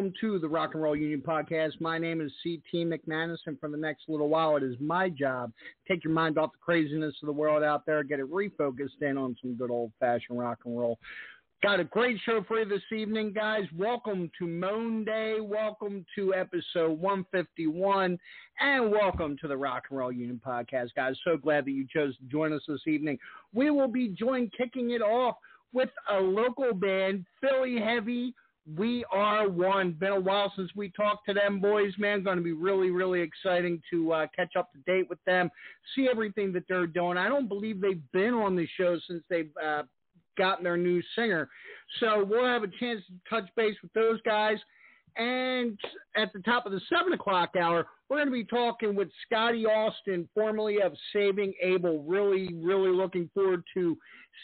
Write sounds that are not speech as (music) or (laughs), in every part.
Welcome to the Rock and Roll Union Podcast. My name is C.T. McManus, and for the next little while, it is my job take your mind off the craziness of the world out there, get it refocused in on some good old fashioned rock and roll. Got a great show for you this evening, guys. Welcome to Moan Day. Welcome to episode 151. And welcome to the Rock and Roll Union Podcast, guys. So glad that you chose to join us this evening. We will be joined kicking it off with a local band, Philly Heavy. We are one. Been a while since we talked to them boys, man. Going to be really, really exciting to uh, catch up to date with them, see everything that they're doing. I don't believe they've been on the show since they've uh, gotten their new singer. So we'll have a chance to touch base with those guys. And at the top of the seven o'clock hour, we're going to be talking with Scotty Austin, formerly of Saving Abel. Really, really looking forward to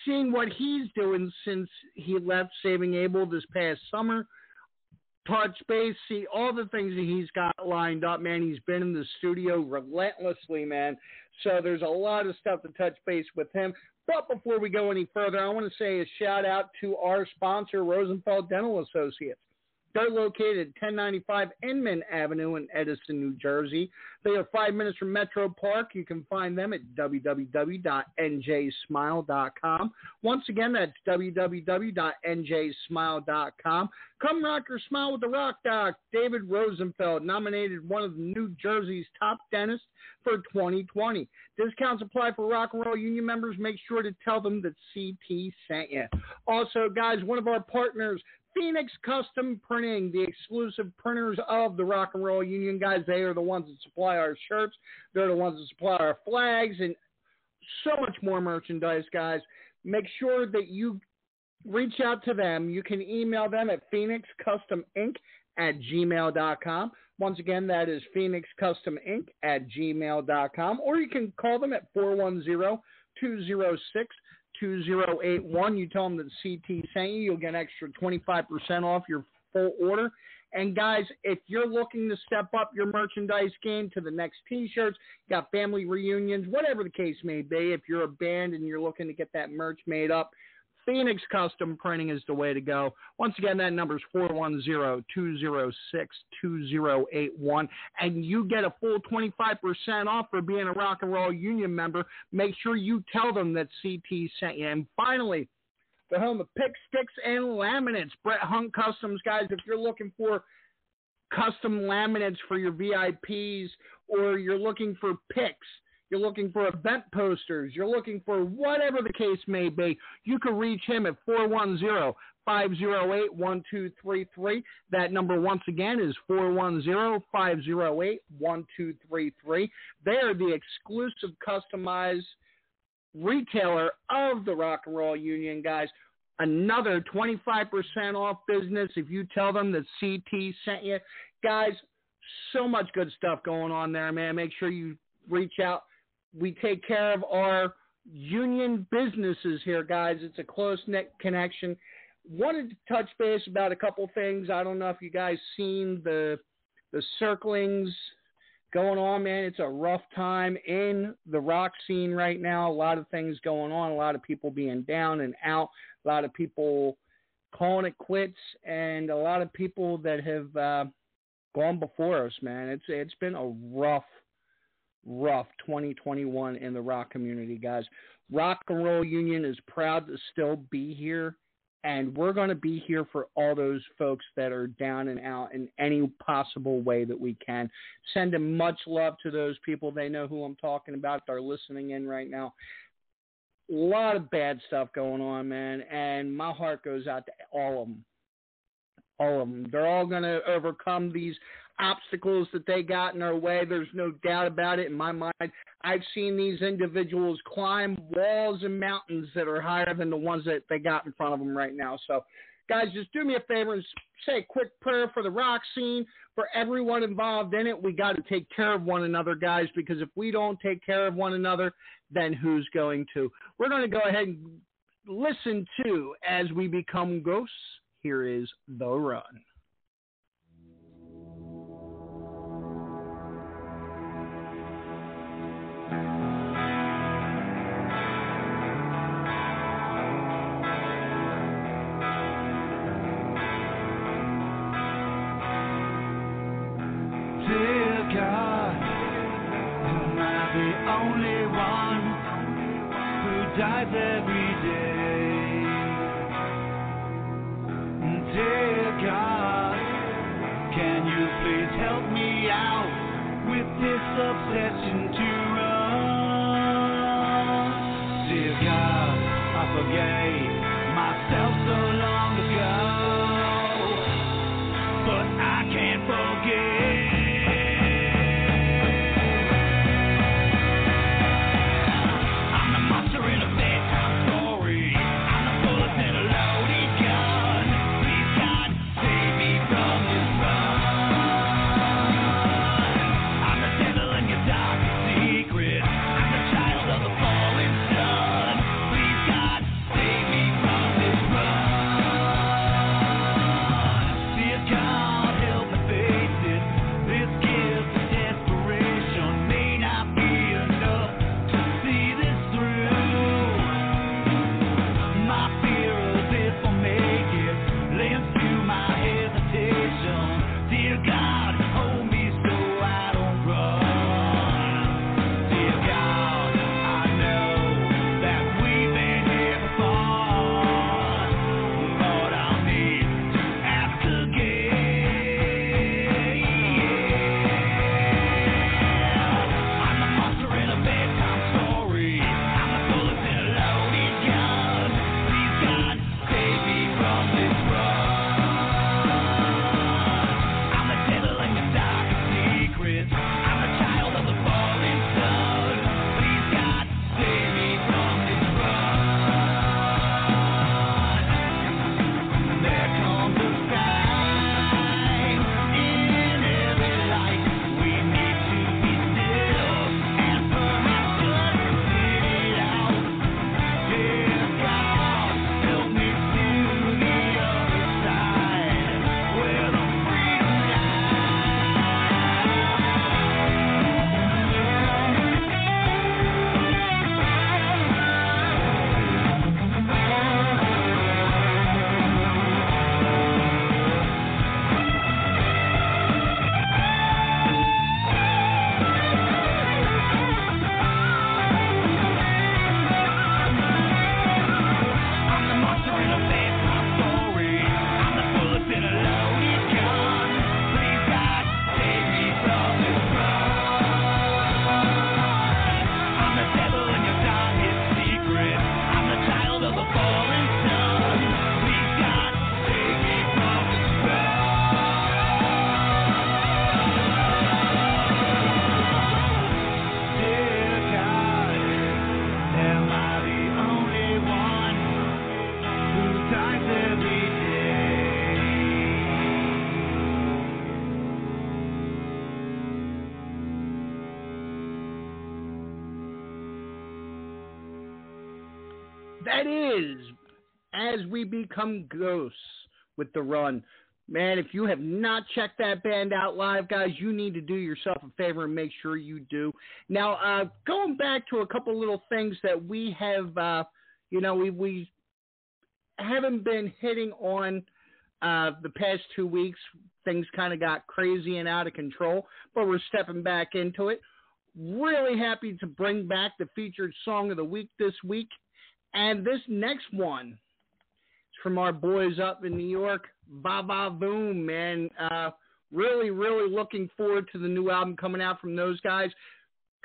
seeing what he's doing since he left Saving Abel this past summer. Touch base, see all the things that he's got lined up, man. He's been in the studio relentlessly, man. So there's a lot of stuff to touch base with him. But before we go any further, I want to say a shout out to our sponsor, Rosenfeld Dental Associates. They're located at 1095 Inman Avenue in Edison, New Jersey. They are five minutes from Metro Park. You can find them at www.njsmile.com. Once again, that's www.njsmile.com. Come rock your smile with the Rock Doc. David Rosenfeld nominated one of New Jersey's top dentists for 2020. Discounts apply for Rock and Roll Union members. Make sure to tell them that CT sent you. Also, guys, one of our partners, Phoenix Custom Printing, the exclusive printers of the Rock and Roll Union guys. They are the ones that supply our shirts. They're the ones that supply our flags and so much more merchandise, guys. Make sure that you reach out to them. You can email them at phoenixcustominc at gmail.com. Once again, that is phoenixcustominc at gmail.com. Or you can call them at 410 206 2081. You tell them that CT sent you. You'll get an extra 25% off your full order. And guys, if you're looking to step up your merchandise game to the next t-shirts, got family reunions, whatever the case may be, if you're a band and you're looking to get that merch made up, Phoenix Custom Printing is the way to go. Once again, that number is 410-206-2081, and you get a full 25% off for being a Rock and Roll Union member. Make sure you tell them that CT sent you. And finally, the home of pick sticks and laminates. Brett Hunt Customs, guys, if you're looking for custom laminates for your VIPs or you're looking for picks, you're looking for event posters, you're looking for whatever the case may be, you can reach him at 410 508 1233. That number, once again, is 410 508 1233. They are the exclusive customized retailer of the Rock and Roll Union, guys. Another 25% off business if you tell them that CT sent you. Guys, so much good stuff going on there, man. Make sure you reach out. We take care of our union businesses here, guys. It's a close knit connection. Wanted to touch base about a couple things. I don't know if you guys seen the the circlings going on, man. It's a rough time in the rock scene right now. A lot of things going on. A lot of people being down and out. A lot of people calling it quits, and a lot of people that have uh, gone before us, man. It's it's been a rough, rough 2021 in the rock community, guys. Rock and Roll Union is proud to still be here and we're going to be here for all those folks that are down and out in any possible way that we can. Sending much love to those people. They know who I'm talking about. They're listening in right now. A lot of bad stuff going on, man, and my heart goes out to all of them. All of them. They're all going to overcome these obstacles that they got in their way. There's no doubt about it in my mind. I've seen these individuals climb walls and mountains that are higher than the ones that they got in front of them right now. So, guys, just do me a favor and say a quick prayer for the rock scene, for everyone involved in it. We got to take care of one another, guys, because if we don't take care of one another, then who's going to? We're going to go ahead and listen to as we become ghosts. Here is The Run. As We Become Ghosts with the run. Man, if you have not checked that band out live, guys, you need to do yourself a favor and make sure you do. Now, uh, going back to a couple little things that we have, uh, you know, we we haven't been hitting on uh, the past two weeks. Things kind of got crazy and out of control, but we're stepping back into it. Really happy to bring back the featured song of the week this week. And this next one from our boys up in New York, Va Va Voom, man. Uh, really, really looking forward to the new album coming out from those guys.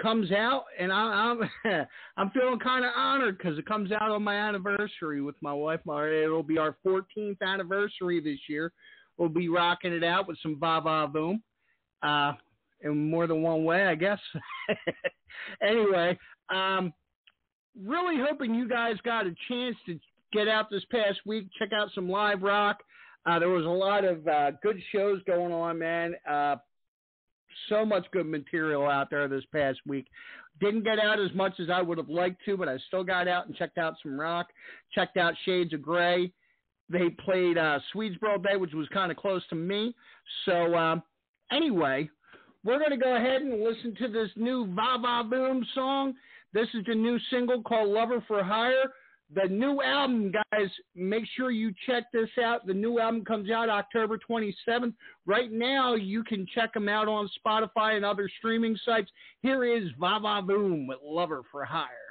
Comes out, and I, I'm (laughs) I'm feeling kind of honored because it comes out on my anniversary with my wife. It'll be our 14th anniversary this year. We'll be rocking it out with some Va Va Voom. Uh, in more than one way, I guess. (laughs) anyway, um, really hoping you guys got a chance to get out this past week, check out some live rock. Uh, there was a lot of uh, good shows going on, man. Uh, so much good material out there this past week. Didn't get out as much as I would have liked to, but I still got out and checked out some rock. Checked out Shades of Grey. They played uh, Swedesboro Bay, which was kind of close to me. So um, anyway, we're going to go ahead and listen to this new Va Va Voom song. This is the new single called Lover for Hire. The new album, guys, make sure you check this out. The new album comes out October 27th. Right now, you can check them out on Spotify and other streaming sites. Here is Va Va Voom with Lover for Hire.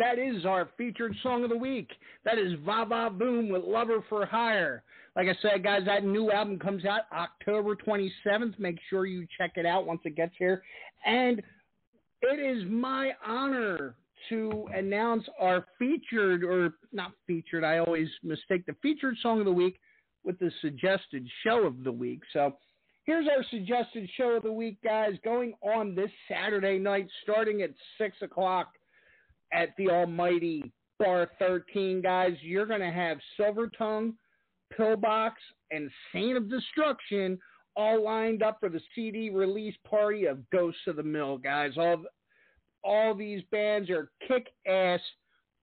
That is our featured song of the week. That is Va Va Boom with Lover for Hire. Like I said, guys, that new album comes out October 27th. Make sure you check it out once it gets here. And it is my honor to announce our featured, or not featured, I always mistake the featured song of the week with the suggested show of the week. So Here's our suggested show of the week, guys, going on this Saturday night, starting at 6 o'clock at the almighty Bar 13, guys. You're going to have Silver Tongue, Pillbox, and Saint of Destruction all lined up for the CD release party of Ghosts of the Mill, guys. All, all these bands are kick ass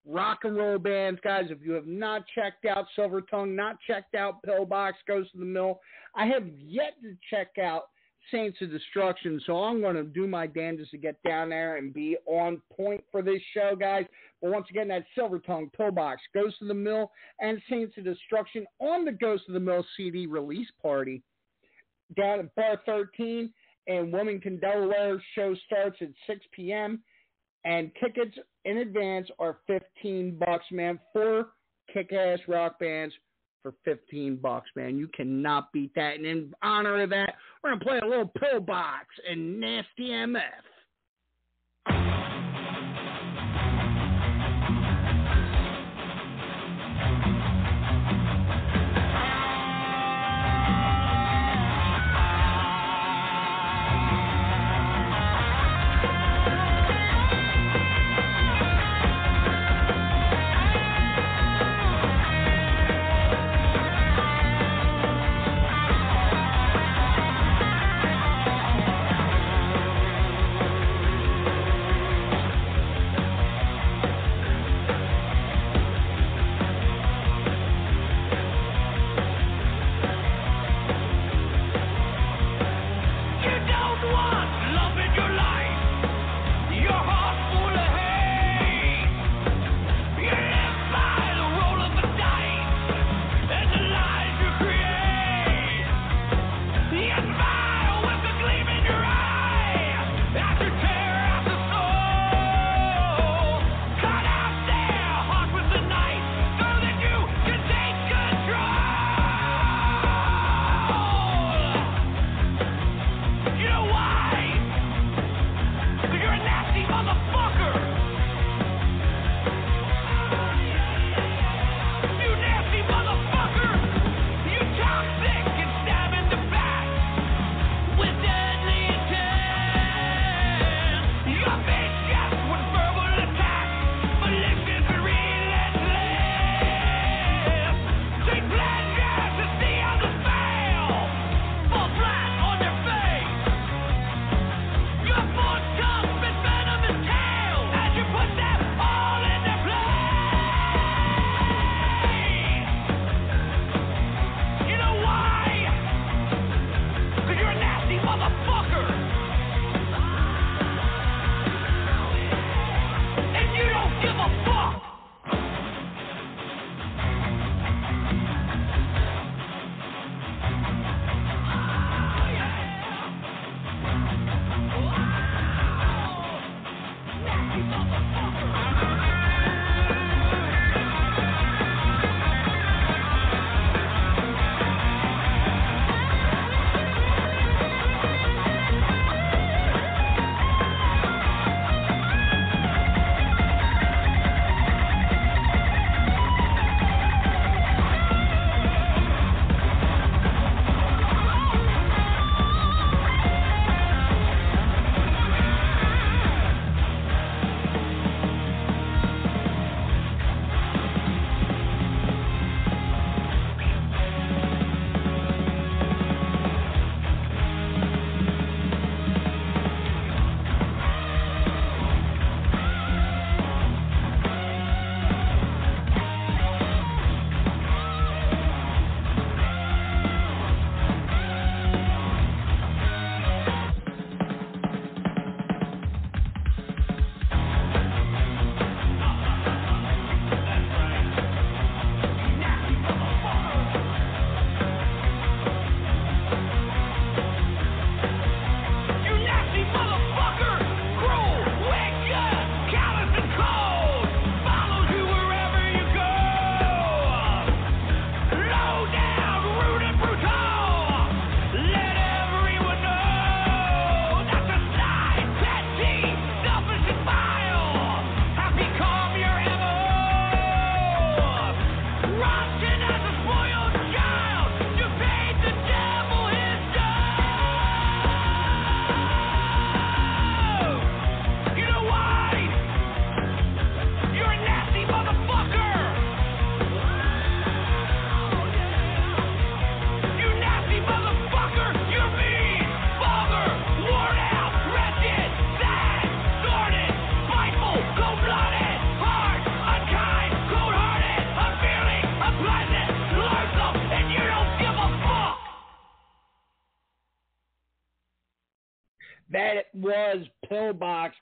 rock and roll bands, guys. If you have not checked out Silver Tongue, not checked out Pillbox, Ghosts of the Mill, I have yet to check out Saints of Destruction, so I'm going to do my damnedest to get down there and be on point for this show, guys. But once again, that Silver Tongue, Pillbox, Ghost of the Mill, and Saints of Destruction on the Ghost of the Mill CD release party down at Bar 13 in Wilmington, Delaware. Show starts at 6 p.m. and tickets in advance are 15 bucks, man. Four kick-ass rock bands for 15 bucks, man. You cannot beat that. And in honor of that, we're going to play a little pillbox and Nasty MF.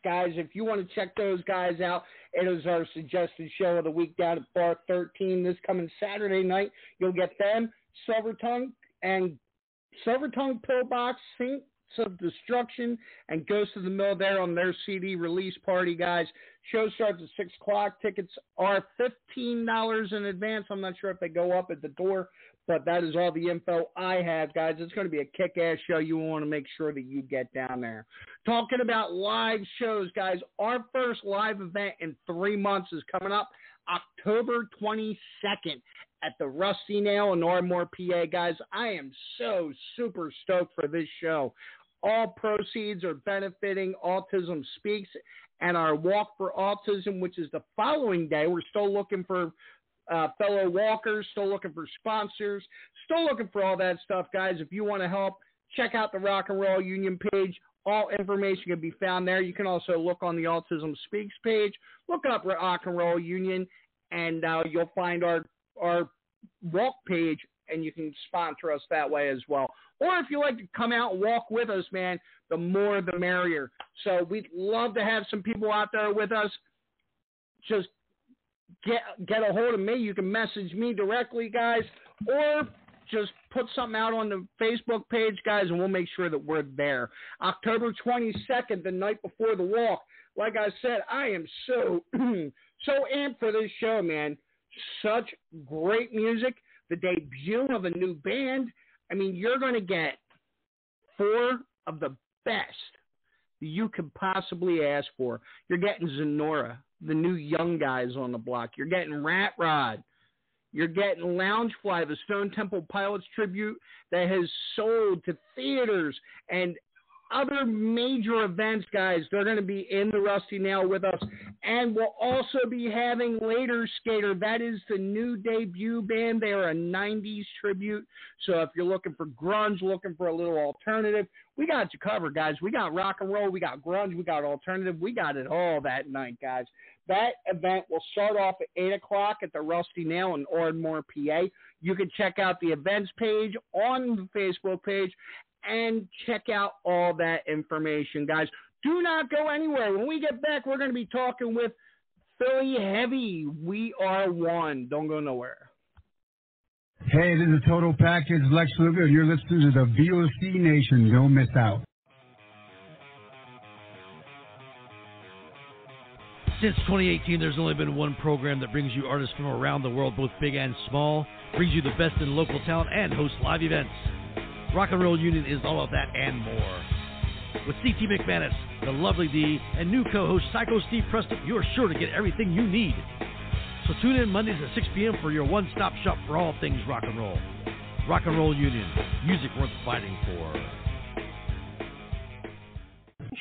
Guys. If you want to check those guys out, it is our suggested show of the week down at Bar 13 this coming Saturday night. You'll get them, Silver Tongue, and Silver Tongue Pillbox, Saints of Destruction, and Ghost of the Mill there on their CD release party, guys. Show starts at 6 o'clock. Tickets are $15 in advance. I'm not sure if they go up at the door, but that is all the info I have, guys. It's going to be a kick ass show. You want to make sure that you get down there. Talking about live shows, guys, our first live event in three months is coming up October 22nd at the Rusty Nail in Ardmore, PA. Guys, I am so super stoked for this show. All proceeds are benefiting Autism Speaks and our Walk for Autism, which is the following day. We're still looking for uh, fellow walkers, still looking for sponsors, still looking for all that stuff, guys. If you want to help, check out the Rock and Roll Union page. All information can be found there. You can also look on the Autism Speaks page. Look up Rock and Roll Union, and uh, you'll find our our walk page, and you can sponsor us that way as well. Or if you like to come out and walk with us, man, the more the merrier. So we'd love to have some people out there with us. Just get get a hold of me. You can message me directly, guys, or just put something out on the Facebook page, guys, and we'll make sure that we're there. October 22nd, the night before the walk. Like I said, I am so (clears throat) so amped for this show, man. Such great music. The debut of a new band. I mean, you're going to get four of the best you could possibly ask for. You're getting Zenora, the new young guys on the block. You're getting Rat Rod. You're getting Loungefly, the Stone Temple Pilots tribute that has sold to theaters and other major events, guys. They're going to be in the Rusty Nail with us. And we'll also be having Later Skater. That is the new debut band. They are a 90s tribute. So if you're looking for grunge, looking for a little alternative, we got you covered, guys. We got rock and roll, we got grunge, we got alternative. We got it all that night, guys. That event will start off at 8 o'clock at the Rusty Nail in Ardmore, PA. You can check out the events page on the Facebook page and check out all that information, guys. Do not go anywhere. When we get back, we're going to be talking with Philly Heavy. We are one. Don't go nowhere. Hey, this is Total Package Lex Luger. You're listening to the VOC Nation. Don't miss out. Since 2018, there's only been one program that brings you artists from around the world, both big and small, brings you the best in local talent, and hosts live events. Rock and Roll Union is all of that and more. With CT McManus, the lovely D, and new co-host Psycho Steve Preston, you're sure to get everything you need. So tune in Mondays at 6 p.m. for your one-stop shop for all things rock and roll. Rock and Roll Union, music worth fighting for.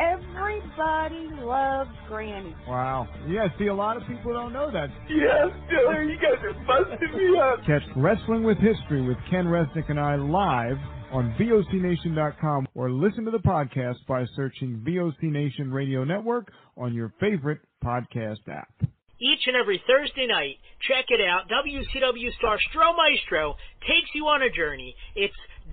Everybody loves Granny. Wow. Yeah, see, a lot of people don't know that. Yes, Diller, you guys are busting me up. Catch Wrestling with History with Ken Resnick and I live on VOCNation.com or listen to the podcast by searching VOC Nation Radio Network on your favorite podcast app. Each and every Thursday night, check it out. WCW star Stro Maestro takes you on a journey. It's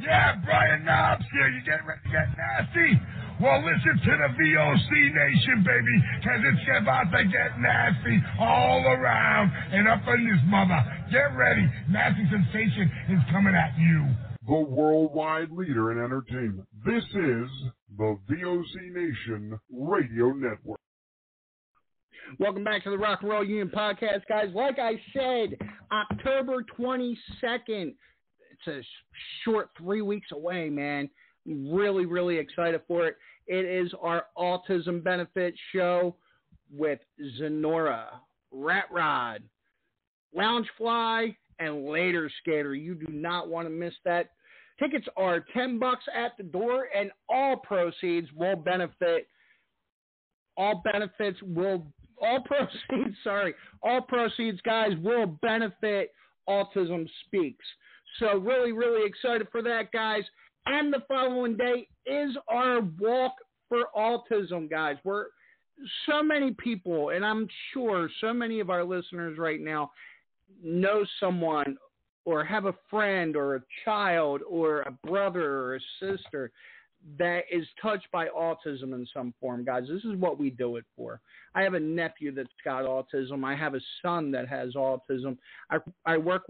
Yeah, Brian Knobbs here. You getting ready to get nasty? Well, listen to the VOC Nation, baby, because it's about to get nasty all around and up in this mother. Get ready. Nasty Sensation is coming at you. The worldwide leader in entertainment. This is the VOC Nation Radio Network. Welcome back to the Rock and Roll Union Podcast, guys. Like I said, October 22nd. It's a short three weeks away, man. Really, really excited for it. It is our autism benefit show with Zenora, Rat Rod, Loungefly, and Later Skater. You do not want to miss that. Tickets are 10 bucks at the door, and all proceeds will benefit. All benefits will all (laughs) proceeds, sorry, all proceeds, guys, will benefit Autism Speaks. So really, really excited for that, guys. And the following day is our walk for autism, guys. We're so many people, and I'm sure so many of our listeners right now know someone or have a friend or a child or a brother or a sister that is touched by autism in some form, guys. This is what we do it for. I have a nephew that's got autism. I have a son that has autism. I I work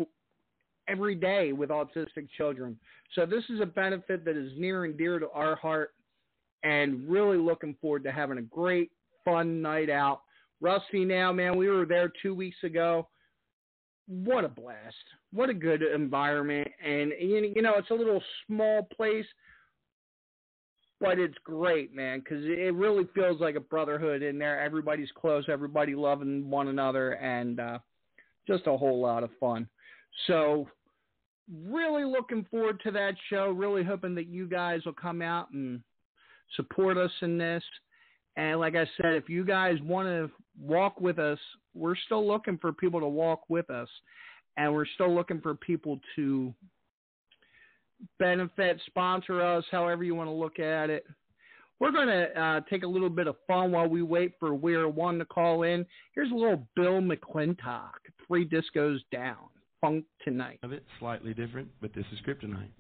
every day with autistic children. So this is a benefit that is near and dear to our heart and really looking forward to having a great fun night out. Rusty now, man, we were there 2 weeks ago. What a blast. What a good environment and you know, it's a little small place but it's great, man, because it really feels like a brotherhood in there. Everybody's close, everybody loving one another, and uh, just a whole lot of fun. So, really looking forward to that show. Really hoping that you guys will come out and support us in this. And like I said, if you guys want to walk with us, we're still looking for people to walk with us, and we're still looking for people to benefit, sponsor us, however you want to look at it. We're going to uh, take a little bit of fun while we wait for We're One to call in. Here's a little Bill McClintock, Three Discos Down, Funk Tonight. Of it, slightly different, but this is Kryptonite.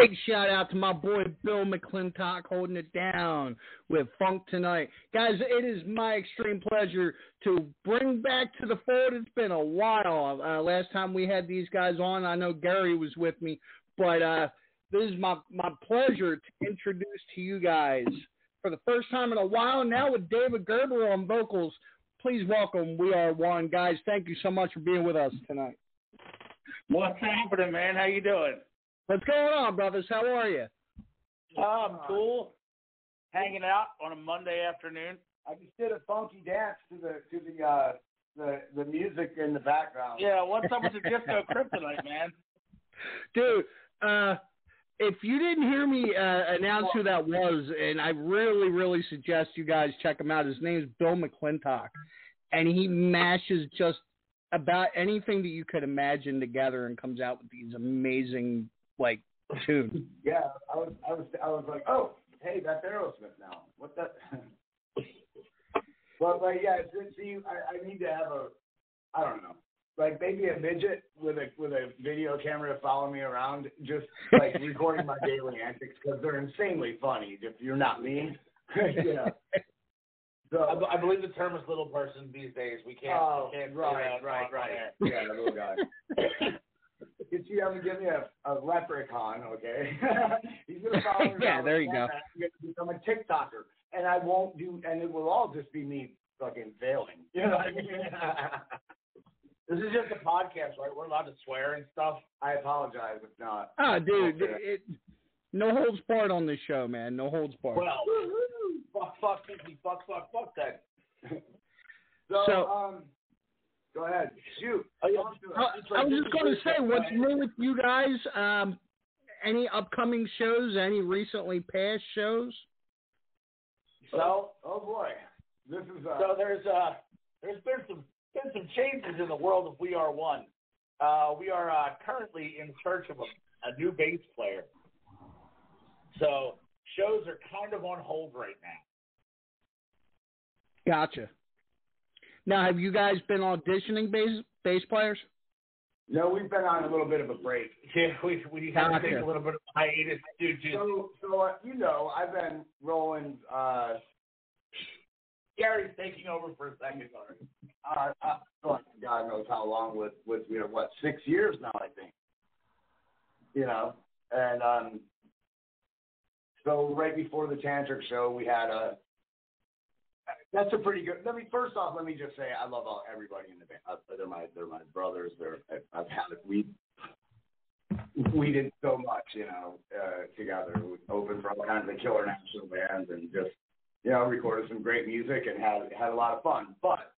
Big shout out to my boy Bill McClintock holding it down with Funk tonight. Guys, it is my extreme pleasure to bring back to the fold. It's been a while. Uh, last time we had these guys on, I know Gary was with me, but uh, this is my, my pleasure to introduce to you guys for the first time in a while now with David Gerber on vocals. Please welcome We Are One. Guys, thank you so much for being with us tonight. What's happening, man? How you doing? What's going on, brothers? How are you? Oh, I'm cool. Hanging out on a Monday afternoon. I just did a funky dance to the to the uh the the music in the background. Yeah, what's up with the (laughs) disco kryptonite, man? Dude, uh if you didn't hear me uh, announce who that was, and I really, really suggest you guys check him out. His name is Bill McClintock, and he mashes just about anything that you could imagine together and comes out with these amazing like tunes. (laughs) Yeah, I was I was I was like, oh, hey, that's Aerosmith now. What the? (laughs) but like, yeah, it's- see, I, I need to have a, I don't know, like maybe a midget with a with a video camera to follow me around, just like (laughs) recording my daily antics because they're insanely funny. If you're not me, you know. So, I, b- I believe the term is little person these days. We can't. Oh, we can't say right, right, right. Yeah, the little guy. If you haven't given me a, a leprechaun, okay? (laughs) He's gonna follow me (laughs) Yeah, there you go. I'm gonna become a TikToker, and I won't do, and it will all just be me fucking failing. (laughs) You know what I mean? This is just a podcast, right? We're allowed to swear and stuff. I apologize if not. Ah, dude, Okay. it, no holds barred on this show, man. No holds barred. Well, fuck, fuck, fuck, fuck, fuck that. So, So- um, go ahead, shoot. Oh, yeah. Uh, I was just going to say, what's new with you guys? Um, any upcoming shows? Any recently passed shows? So, Oh boy, this is uh, so there's uh, there's been some been some changes in the world of We Are One. Uh, we are uh, currently in search of a, a new bass player. So shows are kind of on hold right now. Gotcha. Now, have you guys been auditioning bass bass players? no, we've been on a little bit of a break. (laughs) Yeah, we we had to take a little bit of hiatus due to So, so uh, you know, I've been rolling. uh Gary's taking over for a second. uh, uh, oh, God knows how long with with you know what six years now I think. You know, and um, so right before the tantric show, we had a. That's a pretty good. Let me first off, let me just say I love all everybody in the band. Uh, they're my they're my brothers. They're I've had it. We we did so much, you know, uh, together. We opened for all kinds of killer national bands and just you know recorded some great music and had had a lot of fun. But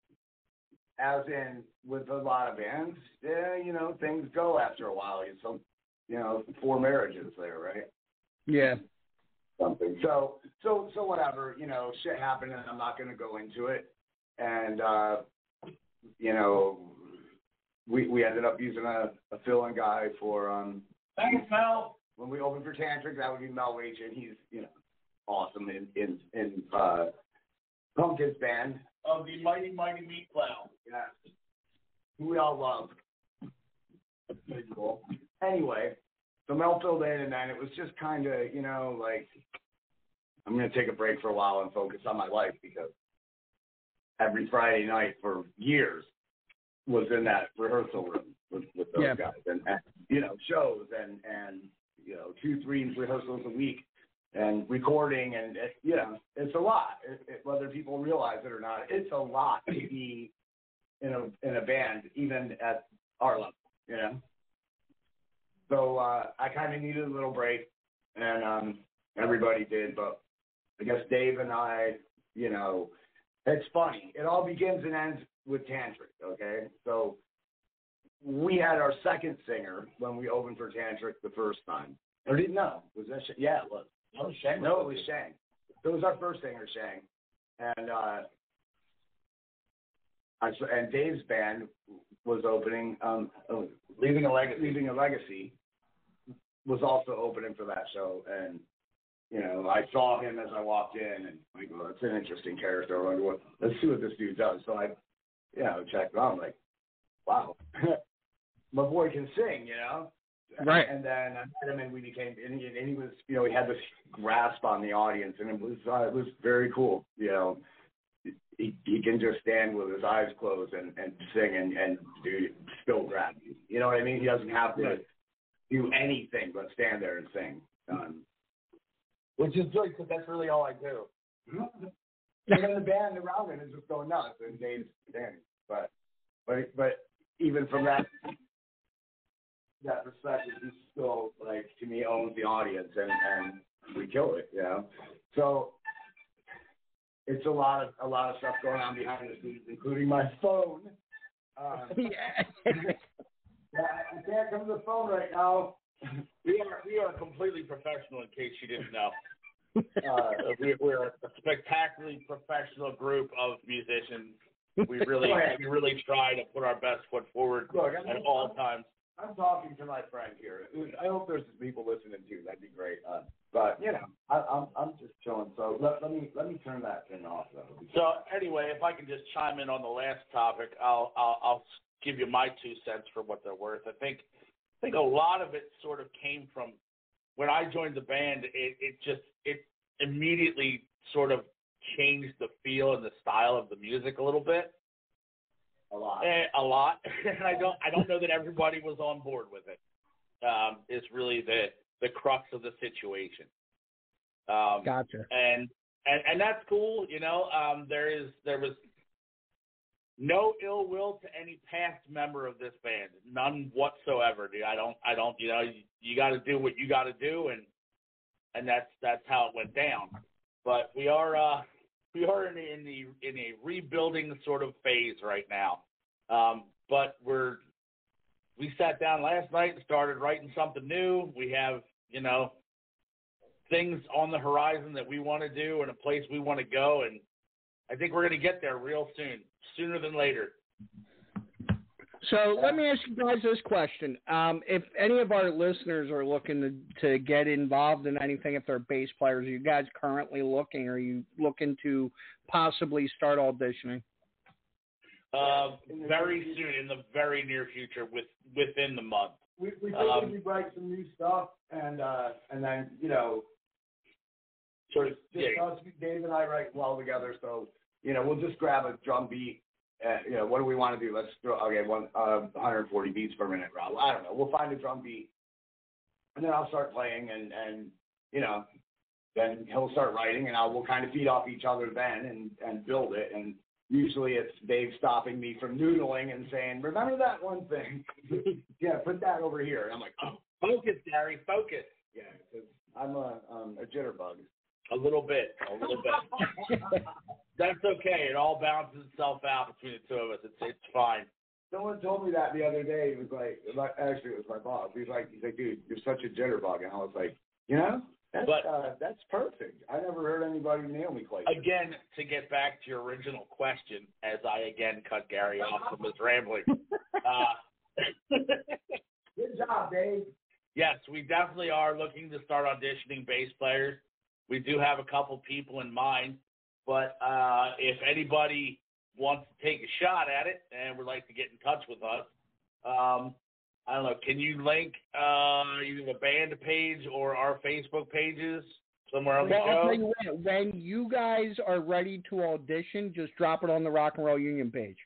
as in with a lot of bands, yeah, you know, things go after a while. You some, you know, four marriages there, right? Yeah. Something. So, so, so whatever. You know, shit happened, and I'm not going to go into it. And uh, you know, we we ended up using a, a fill-in guy for um. Thanks, Mel. When we opened for Tantric, that would be Mel Leach, and he's you know awesome in in in uh, Pumpkin's band. of the mighty mighty meat clown. Yeah. Who we all love. Pretty cool. Anyway, so Mel filled in, and then it was just kind of, you know, like, I'm going to take a break for a while and focus on my life because every Friday night for years was in that rehearsal room with, with those Yeah. guys. And, and, you know, shows and, and, you know, two, three rehearsals a week and recording and, it, you know, it's a lot. It, it, whether people realize it or not, it's a lot to be in a in a band, even at our level, you know. So uh, I kind of needed a little break, and um, everybody did. But I guess Dave and I, you know, it's funny. It all begins and ends with Tantric. Okay, so we had our second singer when we opened for Tantric the first time. Or didn't know? Was that? Sh- yeah, it was. No, Shang No, it was Shang. So it was our first singer, Shang, and uh, I, and Dave's band was opening, um, uh, leaving a legacy. Leaving a legacy was also opening for that show, and you know I saw him as I walked in, and like, well, that's an interesting character. Wonder what, let's see what this dude does. So I, you know, checked him out. I'm like, wow, (laughs) my boy can sing, you know. Right. And then I met him, and we became, and he, and he was, you know, he had this grasp on the audience, and it was, uh, it was very cool. You know, he he can just stand with his eyes closed and and sing and and do still grab you. You know what I mean? He doesn't have to do anything but stand there and sing. Um, which is good because that's really all I do. (laughs) and then the band around it is just going nuts, and Dave's standing. But but but even from that that perspective, he still like to me owns the audience, and and we kill it, you know. So it's a lot of a lot of stuff going on behind the scenes, including my phone. Um, (laughs) yeah. (laughs) yeah, I can't come to the phone right now. We are we are completely professional. In case you didn't know, uh, we, we're a spectacularly professional group of musicians. We really we really try to put our best foot forward Look, I'm- at all times. I'm talking to my friend here. I hope there's some people listening too. That'd be great. Uh, but you know, I, I'm I'm just chilling. So let, let me let me turn that thing off though. So anyway, if I can just chime in on the last topic, I'll I'll, I'll give you my two cents for what they're worth. I think I think a lot of it sort of came from when I joined the band. It it just it immediately sort of changed the feel and the style of the music a little bit. A lot. Eh, a lot, (laughs) and I don't I don't know that everybody was on board with it. Um, is really the the crux of the situation. Um, Gotcha. and and and that's cool. You know, um, there is there was no ill will to any past member of this band, none whatsoever, dude. I don't I don't you know you, you got to do what you got to do, and and that's that's how it went down. But we are uh, we are in the, in the in a rebuilding sort of phase right now. Um, but we're we sat down last night and started writing something new. We have you know things on the horizon that we want to do and a place we want to go, and I think we're going to get there real soon, sooner than later. So let me ask you guys this question: um, If any of our listeners are looking to, to get involved in anything, if they're bass players, are you guys currently looking? Are you looking to possibly start auditioning? Uh, very soon, in the very near future, with within the month. We we think Um, we could write some new stuff, and uh, and then you know, sort of just yeah. us, Dave and I write well together. So you know, we'll just grab a drum beat. Uh, you know, what do we want to do? Let's throw okay, one uh, 140 beats per minute, Rob. I don't know. We'll find a drum beat, and then I'll start playing, and and you know, then he'll start writing, and I will kind of feed off each other then, and and build it. And usually it's Dave stopping me from noodling and saying, "Remember that one thing? (laughs) yeah, put that over here." And I'm like, "Oh, Focus, Gary, focus. yeah," because I'm a um, a jitterbug. A little bit, a little bit. (laughs) That's okay. It all balances itself out between the two of us. It's it's fine. Someone told me that the other day. He was like, like- actually, it was my boss. He's like, he's like, dude, you're such a jitterbug, and I was like, you know, that's But- uh, that's perfect. I never heard anybody nail me quite. Again, to get back to your original question, as I again cut Gary off from his rambling. Uh, Good job, Dave. yes, we definitely are looking to start auditioning bass players. We do have a couple people in mind, but uh, if anybody wants to take a shot at it and would like to get in touch with us, um, I don't know. Can you link uh, either the band page or our Facebook pages somewhere on the Well, I'll show? tell you what. When you guys are ready to audition, just drop it on the Rock and Roll Union page.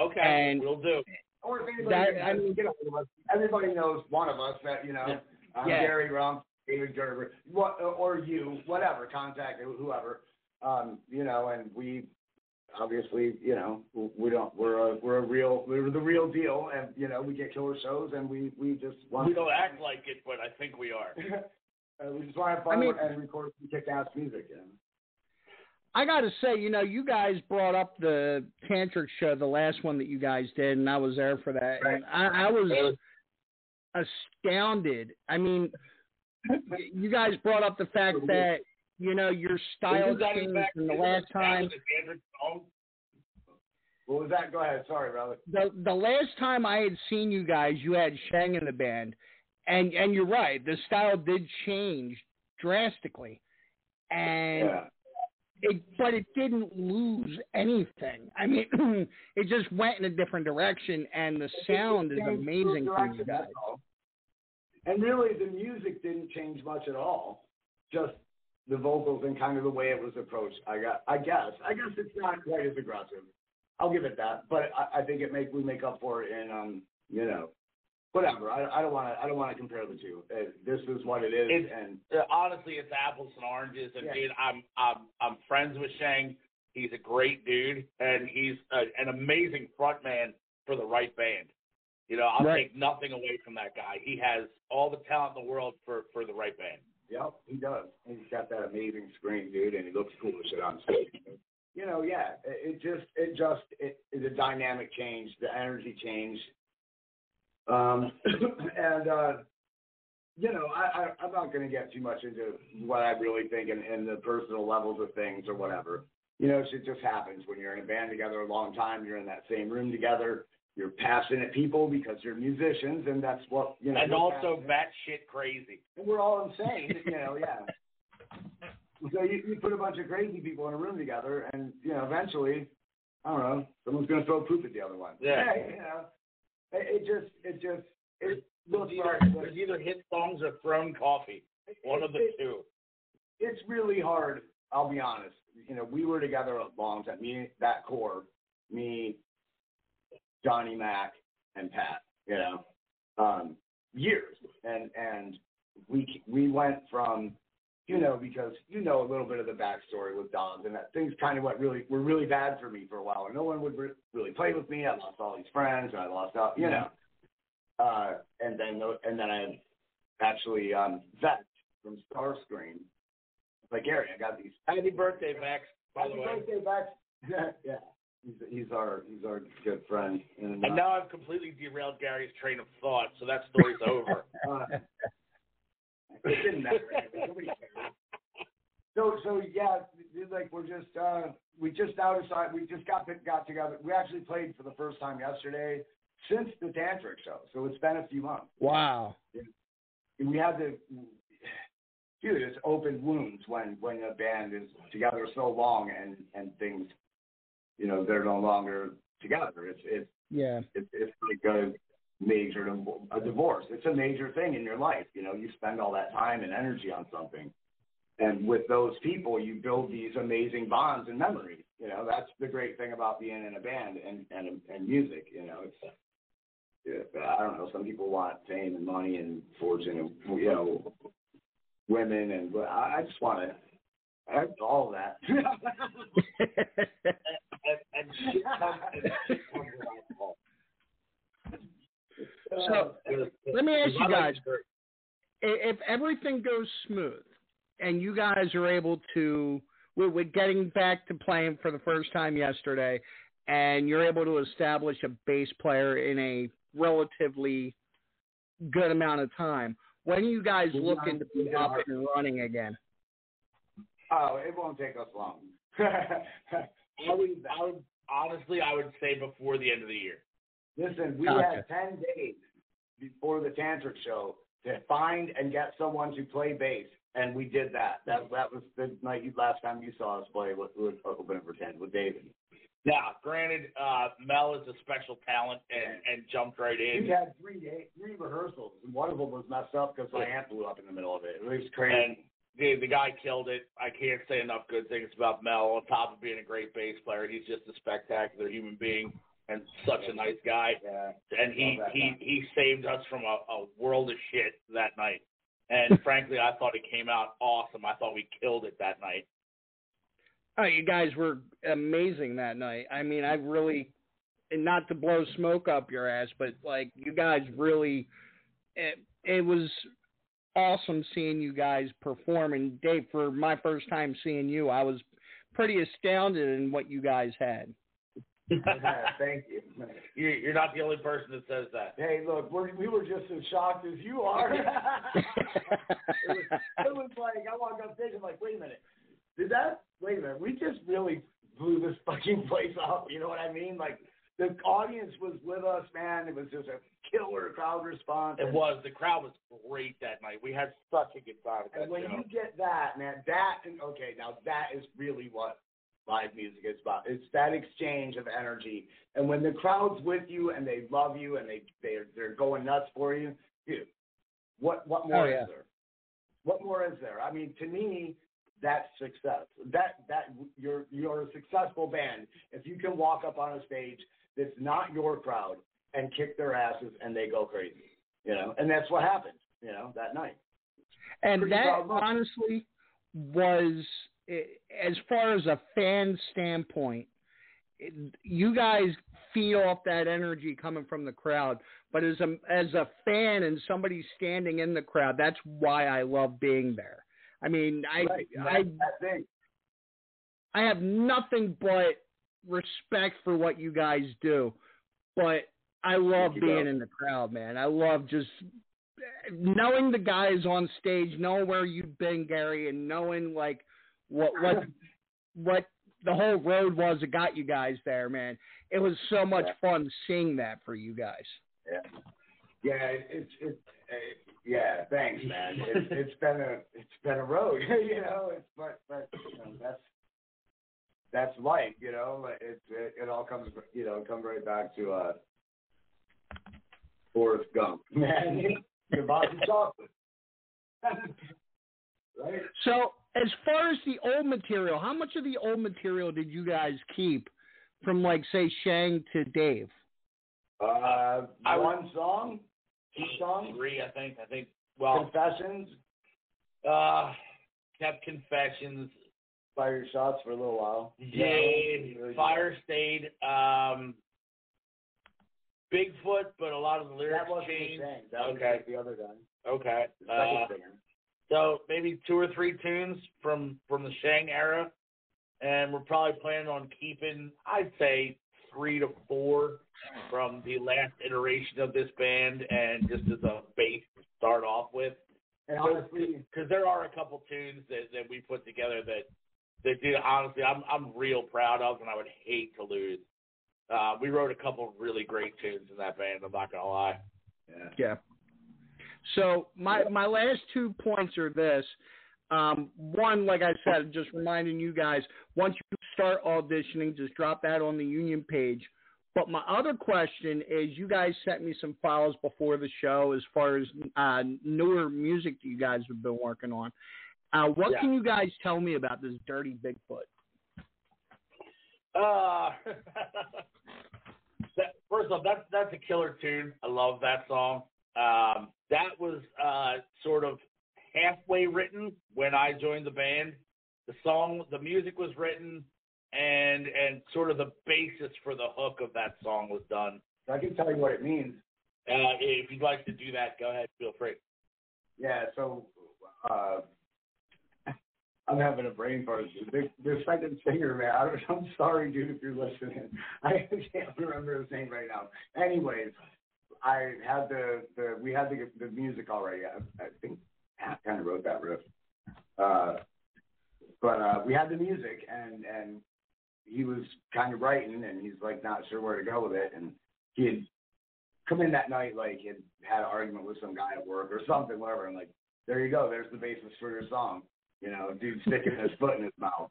Okay, And- we'll do. Or if anybody, That- I mean- get of us. everybody knows one of us that you know, Yeah. um, Yeah. Gary Rump, David Gerber, what, or you, whatever, contact whoever, um, you know, and we obviously, you know, we don't, we're a, we're a real, we're the real deal, and you know, we get killer shows, and we we just want, We don't act like it, but I think we are. (laughs) uh, we just want to have fun I mean- and record some kick-ass music, you know. I got to say, you know, you guys brought up the tantric show, the last one that you guys did, and I was there for that. And I, I was astounded. I mean, you guys brought up the fact that you know your style changed fact- from the last time. the Kendrick song? What was that? Go ahead. Sorry, brother. the the last time I had seen you guys, you had Shang in the band, and and you're right, the style did change drastically, and Yeah. it but it didn't lose anything. I mean, (clears throat) it just went in a different direction, and the sound is amazing from you guys. And really, the music didn't change much at all. Just the vocals and kind of the way it was approached. I got, I guess, I guess it's not quite as aggressive. I'll give it that, but I, I think it make we make up for it in, um, you know, whatever. I, I don't want to, I don't want to compare the two. Uh, this is what it is, It's- and Uh, honestly, it's apples and oranges. And Yeah. dude, I'm I'm I'm friends with Shang. He's a great dude, and he's a, an amazing frontman for the right band. You know, I'll Right. take nothing away from that guy. He has all the talent in the world for for the right band. Yep, he does. He's got that amazing screen, dude, and he looks cool as shit on stage. You know, yeah, it, it just, it just, it, the dynamic changed, the energy changed. Um, (coughs) and, uh, you know, I, I, I'm not going to get too much into what I really think and, and the personal levels of things or whatever. You know, shit just happens when you're in a band together a long time. You're in that same room together. You're passionate people because you're musicians, and that's what you know. and also batshit crazy. And we're all insane, you know, yeah. So you, you put a bunch of crazy people in a room together, and you know, eventually, I don't know, someone's going to throw poop at the other one. Yeah. you know, it, it just, it just, it looks There's either, there's either hit songs or thrown coffee. One of the it- two. it's really hard. I'll be honest. You know, we were together a long time. Me, that core, me, Johnny Mac, and Pat. You know, um, years, and and we we went from, you know, because you know a little bit of the backstory with Dogs, and that things kind of went really were really bad for me for a while, and no one would re- really play with me. I lost all these friends, and I lost out, you know. Uh, and then and then I actually um, vet from Starscream. Like Gary, I got these. Happy birthday, Max. By Happy the way. birthday, Max. (laughs) yeah, he's, he's our he's our good friend. And, And now I've completely derailed Gary's train of thought, so that story's over. (laughs) uh, it didn't matter. Nobody. So so yeah, it's like we're just uh we just now decided we just got got together. We actually played for the first time yesterday since the Tantric show. So it's been a few months. Wow. we had to dude it's open wounds when when a band is together so long and and things you know they're no longer together it's it's Yeah. it's, it's like a major a divorce it's a major thing in your life you know you spend all that time and energy on something and with those people you build these amazing bonds and memories you know that's the great thing about being in a band and and and music you know it's yeah, I don't know. Some people want fame and money and fortune and you know women and but I I just want to. All of that. (laughs) and, and shit comes, and shit comes. So let me ask you guys: if everything goes smooth and you guys are able to, with getting back to playing for the first time yesterday, and you're able to establish a bass player in a relatively good amount of time, when are you guys looking to be up and running again? Oh, it won't take us long. I would, I would honestly, I would say before the end of the year. Listen, we Gotcha. had ten days before the tantric show to find and get someone to play bass, and we did that. That that was the night you, last time you saw us play with, with Open for Ten with David. Now, granted, uh, Mel is a special talent and, and jumped right in. We had three day, three rehearsals, and one of them was messed up because my amp blew up in the middle of it. It was crazy. And the, the guy killed it. I can't say enough good things about Mel. On top of being a great bass player, he's just a spectacular human being and such a nice guy. And he he guy. he saved us from a, a world of shit that night. And (laughs) frankly, I thought it came out awesome. I thought we killed it that night. Oh, you guys were amazing that night. I mean, I really, and not to blow smoke up your ass, but like you guys really, it, it was awesome seeing you guys perform. And Dave, for my first time seeing you, I was pretty astounded in what you guys had. (laughs) Thank you. You're, you're not the only person that says that. Hey, look, we're, we were just as shocked as you are. (laughs) it, was, it was like I walked up stage. I'm like, wait a minute, did that? Wait a minute, we just really blew this fucking place up. You know what I mean? Like the audience was with us, man. It was just a killer crowd response. It was. The crowd was great that night. We had such a good time. And when show. you get that, man, that and okay, now that is really what live music is about. It's that exchange of energy. And when the crowd's with you and they love you and they they're they're going nuts for you, dude, What what oh, more Oh, yeah. is there? What more is there? I mean, to me, that's success. That that you're you're a successful band if you can walk up on a stage that's not your crowd and kick their asses and they go crazy. You know, and that's what happened. You know, that night. And Pretty that honestly was, as far as a fan standpoint, you guys feed off that energy coming from the crowd. But as a as a fan and somebody standing in the crowd, that's why I love being there. I mean, I Right, I that. I have nothing but respect for what you guys do, but I love you, being bro. in the crowd, man. I love just knowing the guys on stage, knowing where you've been, Gary, and knowing like what what (laughs) what the whole road was that got you guys there, man. It was so much fun seeing that for you guys. Yeah. Yeah, it- it's it's uh, yeah. Thanks, man. It's it's been a it's been a road, (laughs) you know. It's but but you know, that's that's life, you know. It, it it all comes you know it comes right back to uh Forrest Gump, (laughs) man. Your box of chocolate, right? So, as far as the old material, how much of the old material did you guys keep from like say Shang to Dave? Uh, I one song, two songs, Three, I think. I think. Well, confessions, uh, kept confessions. Fire your shots for a little while. Yeah, fire stayed. Um, Bigfoot, but a lot of the lyrics That wasn't the changed. Shang. That was okay, the other guy. okay. Uh, so maybe two or three tunes from from the Shang era, and we're probably planning on keeping, I'd say, three to four from the last iteration of this band, and just as a base to start off with. And honestly, because there are a couple tunes that, that we put together that that did honestly I'm I'm real proud of, and I would hate to lose. Uh, we wrote a couple really great tunes in that band. I'm not gonna lie. Yeah. Yeah. So my my last two points are this. Um, one, like I said, just reminding you guys, once you start auditioning, just drop that on the union page. But my other question is, you guys sent me some files before the show as far as uh, newer music that you guys have been working on. Uh, what Yeah. can you guys tell me about this Dirty Bigfoot? Uh, (laughs) that, first off, that's that's a killer tune. I love that song. Um, that was uh, sort of halfway written when I joined the band. The song, the music was written, and and sort of the basis for the hook of that song was done. I can tell you what it means. Uh, if you'd like to do that, go ahead. Feel free. Yeah, so uh, I'm having a brain fart. The, the second singer, man. I (laughs) I'm sorry, dude, if you're listening. (laughs) I can't remember his name right now. Anyways, I had the, the we had the the music already. I, I think I kind of wrote that riff. Uh, but uh, we had the music, and and he was kind of writing, and he's like not sure where to go with it, and he had come in that night like had had an argument with some guy at work or something, whatever. And like, there you go. There's the basis for your song. You know, dude sticking his foot in his mouth.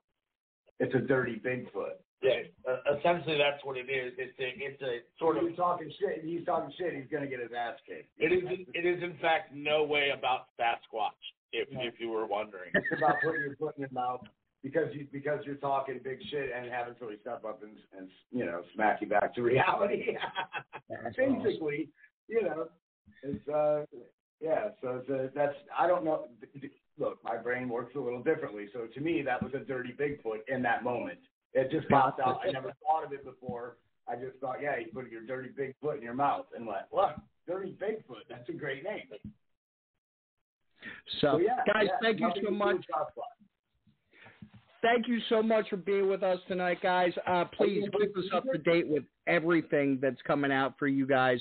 It's a dirty Bigfoot. Yeah, uh, essentially that's what it is. It's a it's a sort of He's talking shit. He's talking shit. He's gonna get his ass kicked. It is. It is in fact no way about Sasquatch. If if you were wondering. It's about putting your foot in your mouth because you because you're talking big shit and having somebody step up and and you know smack you back to reality. (laughs) Basically, you know, it's uh yeah. So it's a, that's I don't know. Look, my brain works a little differently. So to me, that was a dirty Bigfoot in that moment. It just popped out. I never thought of it before. I just thought, yeah, you put your dirty Bigfoot in your mouth and went, what? Dirty Bigfoot. That's a great name. So, So, yeah, guys, yeah, thank you so much. Thank you so much for being with us tonight, guys. Uh, please keep us up to date with everything that's coming out for you guys,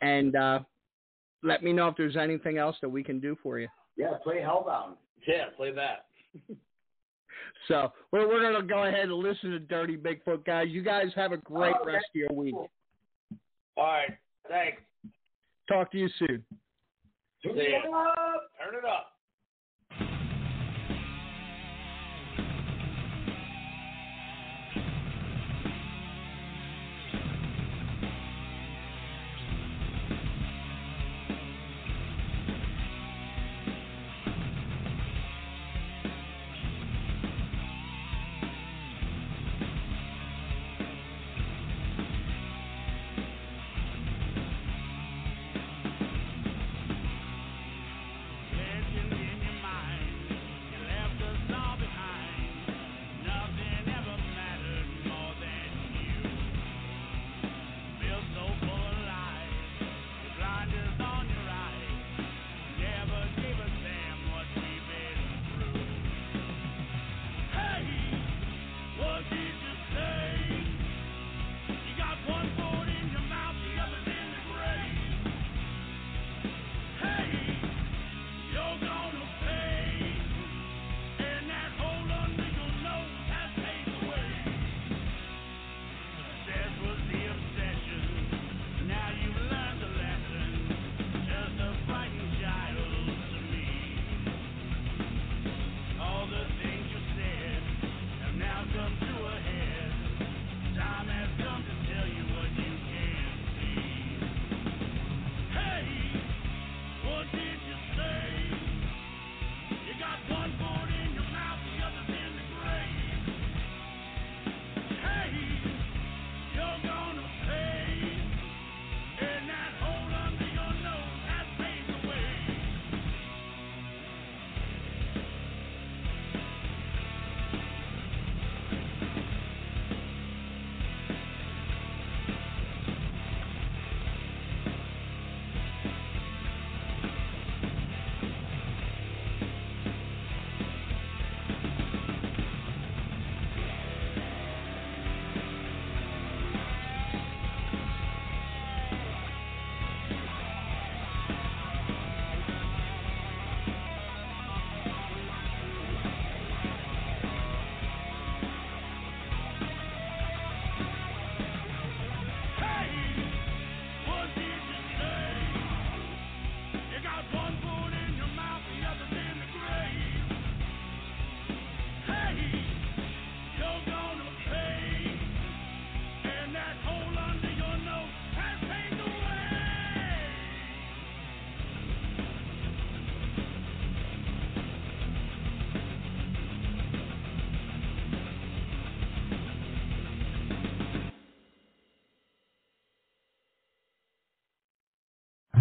and uh, let me know if there's anything else that we can do for you. Yeah, play Hellbound. Yeah, play that. (laughs) So we're we're gonna go ahead and listen to Dirty Bigfoot, guys. You guys have a great Okay. rest of your week. All right. Thanks. Talk to you soon. Turn See ya. Turn it up.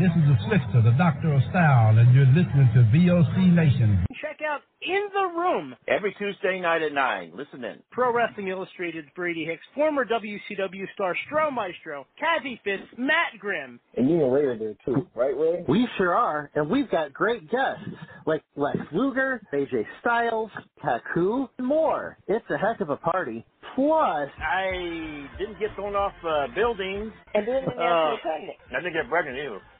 This is the Slickster, the Doctor of Style, and you're listening to VOC Nation. Check out In the Room. Every Tuesday night at 9. Listen in. Pro Wrestling Illustrated's Brady Hicks, former WCW star Stro Maestro, Kathy Fitz, Matt Grimm. And you and Ray are there too, right, Ray? We sure are, and we've got great guests like Lex Luger, AJ Styles, Taku, and more. It's a heck of a party. Plus, I didn't get thrown off uh, buildings. And didn't Uh, I didn't get pregnant either.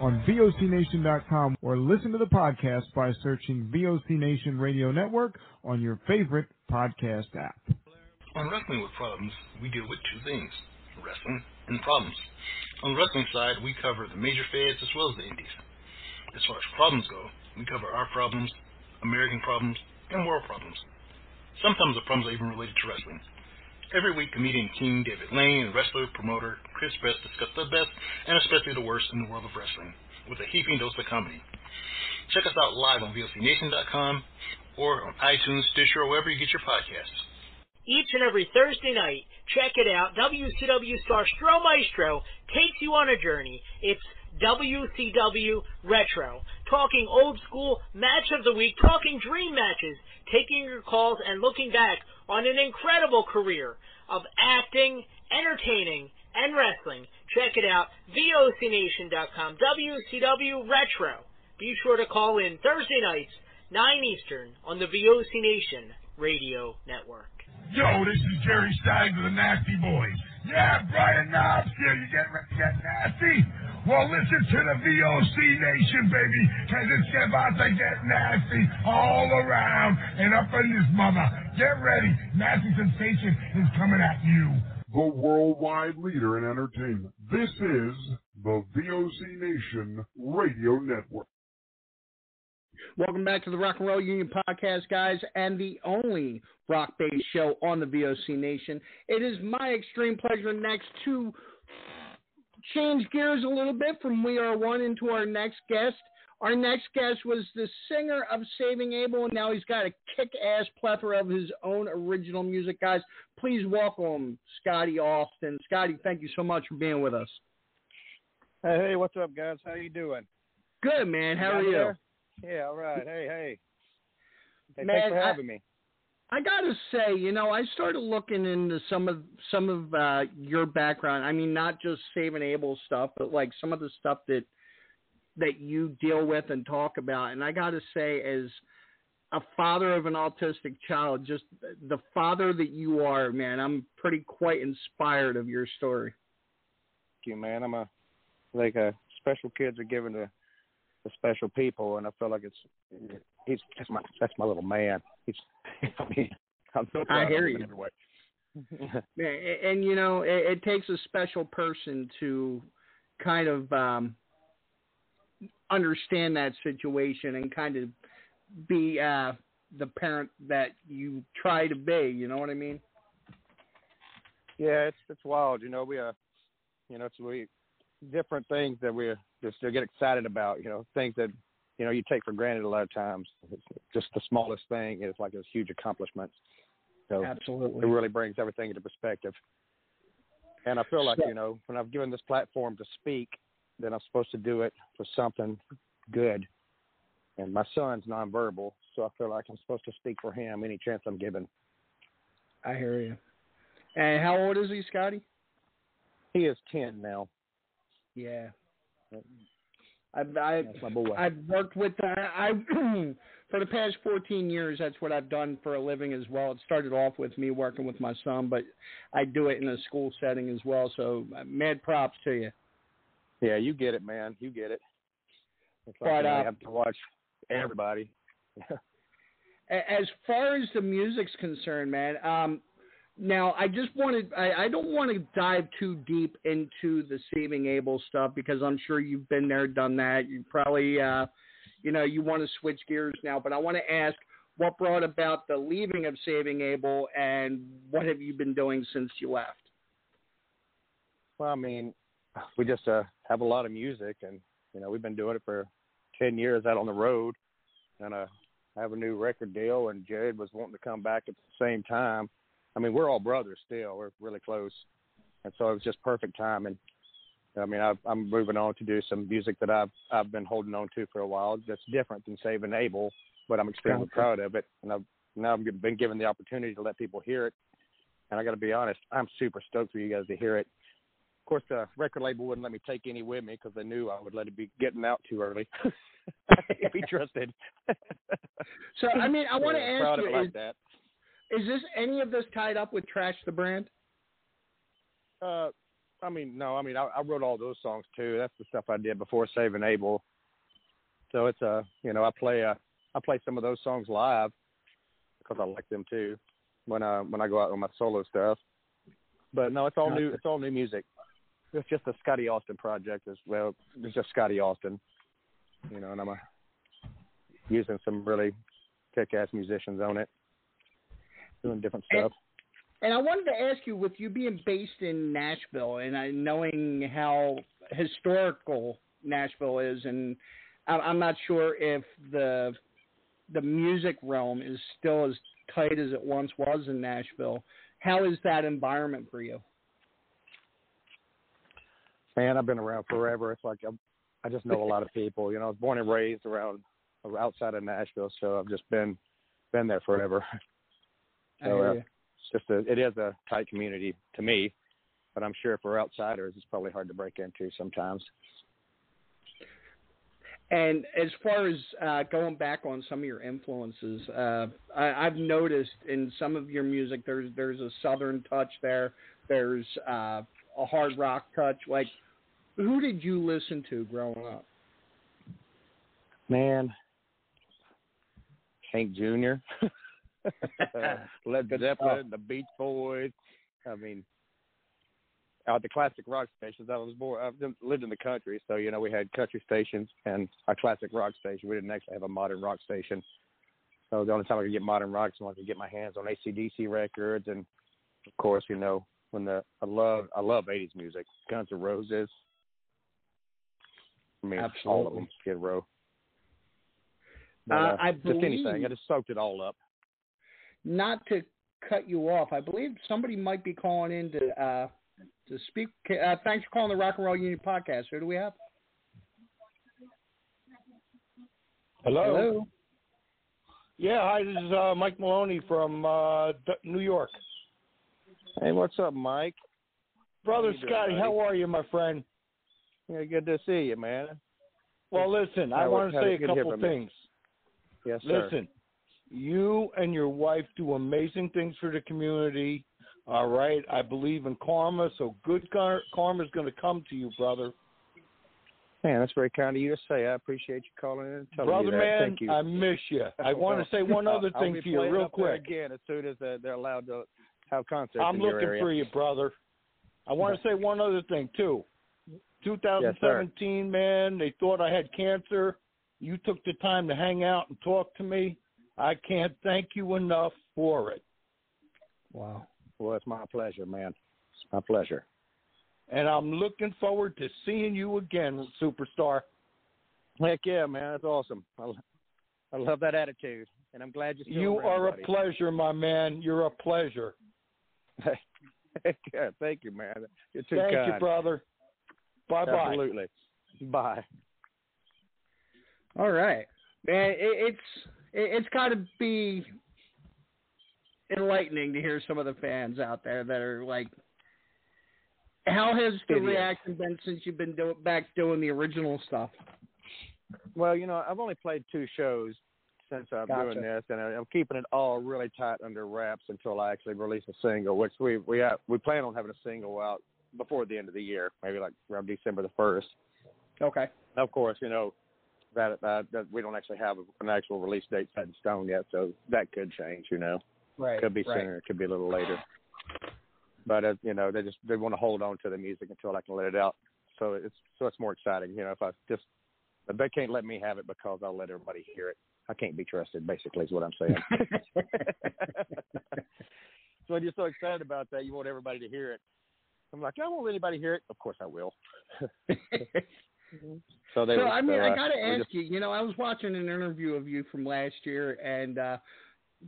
on VOCNation.com or listen to the podcast by searching VOC Nation Radio Network on your favorite podcast app. On Wrestling with Problems, we deal with two things wrestling and problems. On the wrestling side, we cover the major feds as well as the indies. As far as problems go, we cover our problems, American problems, and world problems. Sometimes the problems are even related to wrestling. Every week, comedian King David Lane and wrestler promoter Chris Best discuss the best and especially the worst in the world of wrestling with a heaping dose of comedy. Check us out live on VOCNation.com or on iTunes, Stitcher, or wherever you get your podcasts. Each and every Thursday night, check it out. WCW star Stro Maestro takes you on a journey. It's WCW Retro. Talking old school match of the week, talking dream matches, taking your calls and looking back on an incredible career of acting, entertaining, and wrestling. Check it out. VOCNation.com. WCW Retro. Be sure to call in Thursday nights, 9 Eastern, on the VOC Nation Radio Network. Yo, this is Jerry Stein of the Nasty Boys. Yeah, Brian Knobbs here. You get, get nasty? Well, listen to the VOC Nation, baby, because it's about to get nasty all around and up in this mother. Get ready. Nasty Sensation is coming at you. The worldwide leader in entertainment. This is the VOC Nation Radio Network. Welcome back to the Rock and Roll Union Podcast, guys, and the only rock based show on the VOC Nation. It is my extreme pleasure next to change gears a little bit from We Are One into our next guest. Our next guest was the singer of Saving Abel, and now he's got a kick ass plethora of his own original music, guys. Please welcome Scotty Austin. Scotty, thank you so much for being with us. Hey, hey, what's up, guys? How you doing? Good, man. How Got are you? there? Yeah, all right. Hey, hey. Hey, Man, thanks for I- having me. I gotta say, you know, I started looking into some of some of uh, your background. I mean, not just Saving Abel stuff, but like some of the stuff that that you deal with and talk about. And I gotta say, as a father of an autistic child, just the father that you are, man, I'm pretty quite inspired of your story. Thank you, man. I'm a like uh, special kids are given to the special people, and I feel like it's he's that's my that's my little man. He's (laughs) I mean I'm so proud I of hear you. anyway. (laughs) Yeah, a- and you know, it, it takes a special person to kind of um, understand that situation and kind of be uh, the parent that you try to be. You know what I mean? Yeah, it's it's wild. You know, we uh, you know, it's we different things that we just get excited about. You know, things that you know you take for granted a lot of times. It's just the smallest thing is like a huge accomplishment. So Absolutely. it really brings everything into perspective. And I feel like So- you know when I've given this platform to speak, then I'm supposed to do it for something good. And my son's nonverbal, so I feel like I'm supposed to speak for him any chance I'm given. I hear you. And how old is he, Scotty? He is ten now. Yeah. I've I, That's my boy. I've worked with uh, I (clears throat) for the past 14 years. That's what I've done for a living as well. It started off with me working with my son, but I do it in a school setting as well. So uh, mad props to you. Yeah, you get it, man. You get it. It's like But, you, uh, have to watch everybody. (laughs) As far as the music's concerned, man. Um, now I just wanted I, I don't want to dive too deep into the Saving Abel stuff because I'm sure you've been there, done that. You probably uh, you know you want to switch gears now, but I want to ask what brought about the leaving of Saving Abel and what have you been doing since you left? Well, I mean, we just uh, have a lot of music, and you know, we've been doing it for ten years out on the road, and uh, I have a new record deal. And Jared was wanting to come back at the same time. I mean, we're all brothers still. We're really close, and so it was just perfect timing. I mean, I've, I'm moving on to do some music that I've I've been holding on to for a while. That's different than Saving Abel, but I'm extremely Gotcha. proud of it. And I've now I've been given the opportunity to let people hear it. And I got to be honest, I'm super stoked for you guys to hear it. Of course, the record label wouldn't let me take any with me because they knew I would let it be getting out too early. (laughs) I can't be trusted. (laughs) So I mean, I want to Yeah, ask you: it is, like that. is this any of this tied up with Trash the Brand? Uh, I mean, no, I mean, I, I wrote all those songs too. That's the stuff I did before Saving Abel. So it's a, you know, I play uh, I play some of those songs live because I like them too when I when I go out on my solo stuff. But no, it's all new. It's all new music. It's just a Scotty Austin project as well. It's just Scotty Austin, you know, and I'm uh using some really kick-ass musicians on it, doing different stuff. And I wanted to ask you, with you being based in Nashville and I knowing how historical Nashville is, and I- I'm not sure if the the music realm is still as tight as it once was in Nashville. How is that environment for you? Man, I've been around forever. It's like I'm, I just know a lot of people. You know, I was born and raised around outside of Nashville, so I've just been been there forever. (laughs) So uh, it's just a it is a tight community to me, but I'm sure for outsiders it's probably hard to break into sometimes. And as far as uh, going back on some of your influences, uh, I, I've noticed in some of your music there's there's a southern touch there. There's uh, a hard rock touch. Like, who did you listen to growing up? Man, Hank Jr., uh, (laughs) Led Zeppelin, the Beach Boys. I mean, uh, the classic rock stations. I was born. I've lived in the country, so you know we had country stations and a classic rock station. We didn't actually have a modern rock station. So the only time I could get modern rock is when I could get my hands on ACDC records, and of course, you know, when the I love I love '80s music, Guns N' Roses. I mean, all of Absolutely. them, Skid Row. But, Uh, uh, I just anything. believe- I just soaked it all up. Not to cut you off, I believe somebody might be calling in to uh, to speak. Uh, thanks for calling the Rock and Roll Union podcast. Who do we have? Hello. Hello. Yeah, hi. This is uh, Mike Maloney from uh, New York. Hey, what's up, Mike? Brother How you doing, Scotty, how are you, my friend? Yeah, good to see you, man. Well, listen, I How- want to say a couple you. things. Yes, sir. Listen, you and your wife do amazing things for the community. All right, I believe in karma, so good karma is going to come to you, brother. Man, that's very kind of you to say. I appreciate you calling in and telling brother me that. man, Thank you. I miss you. I (laughs) want to say one other thing to you, real quick. again, as soon as uh, they're allowed to have concerts I'm looking for you, brother. I want to say one other thing too. 2017, man, they thought I had cancer. You took the time to hang out and talk to me. I can't thank you enough for it. Wow. Well, it's my pleasure, man. It's my pleasure. And I'm looking forward to seeing you again, superstar. Heck yeah, man. That's awesome. I, I love that attitude, and I'm glad you're still You are a pleasure, my man. You're a pleasure. (laughs) Yeah, thank you, man. You're too Thank kind. you, brother. Bye bye. Absolutely. Bye. All right, man. It, it's it, it's got to be enlightening to hear some of the fans out there that are like, "How has the Idiots. reaction been since you've been do- back doing the original stuff?" Well, you know, I've only played two shows since I'm Gotcha. doing this, and I- I'm keeping it all really tight under wraps until I actually release a single, which we we have, we plan on having a single out before the end of the year, maybe like around December the first. Okay. Of course, you know that uh, that we don't actually have an actual release date set in stone yet, so that could change. You know, Right. could be right. sooner, it could be a little later. But uh, you know, they just they want to hold on to the music until I can let it out. So it's so it's more exciting. You know, if I just they can't let me have it because I'll let everybody hear it. I can't be trusted, basically, is what I'm saying. (laughs) (laughs) so you're so excited about that, you want everybody to hear it. I'm like, I won't let anybody hear it. Of course I will. so they. so were- I mean, so, I uh, got to ask just- you. You know, I was watching an interview of you from last year, and uh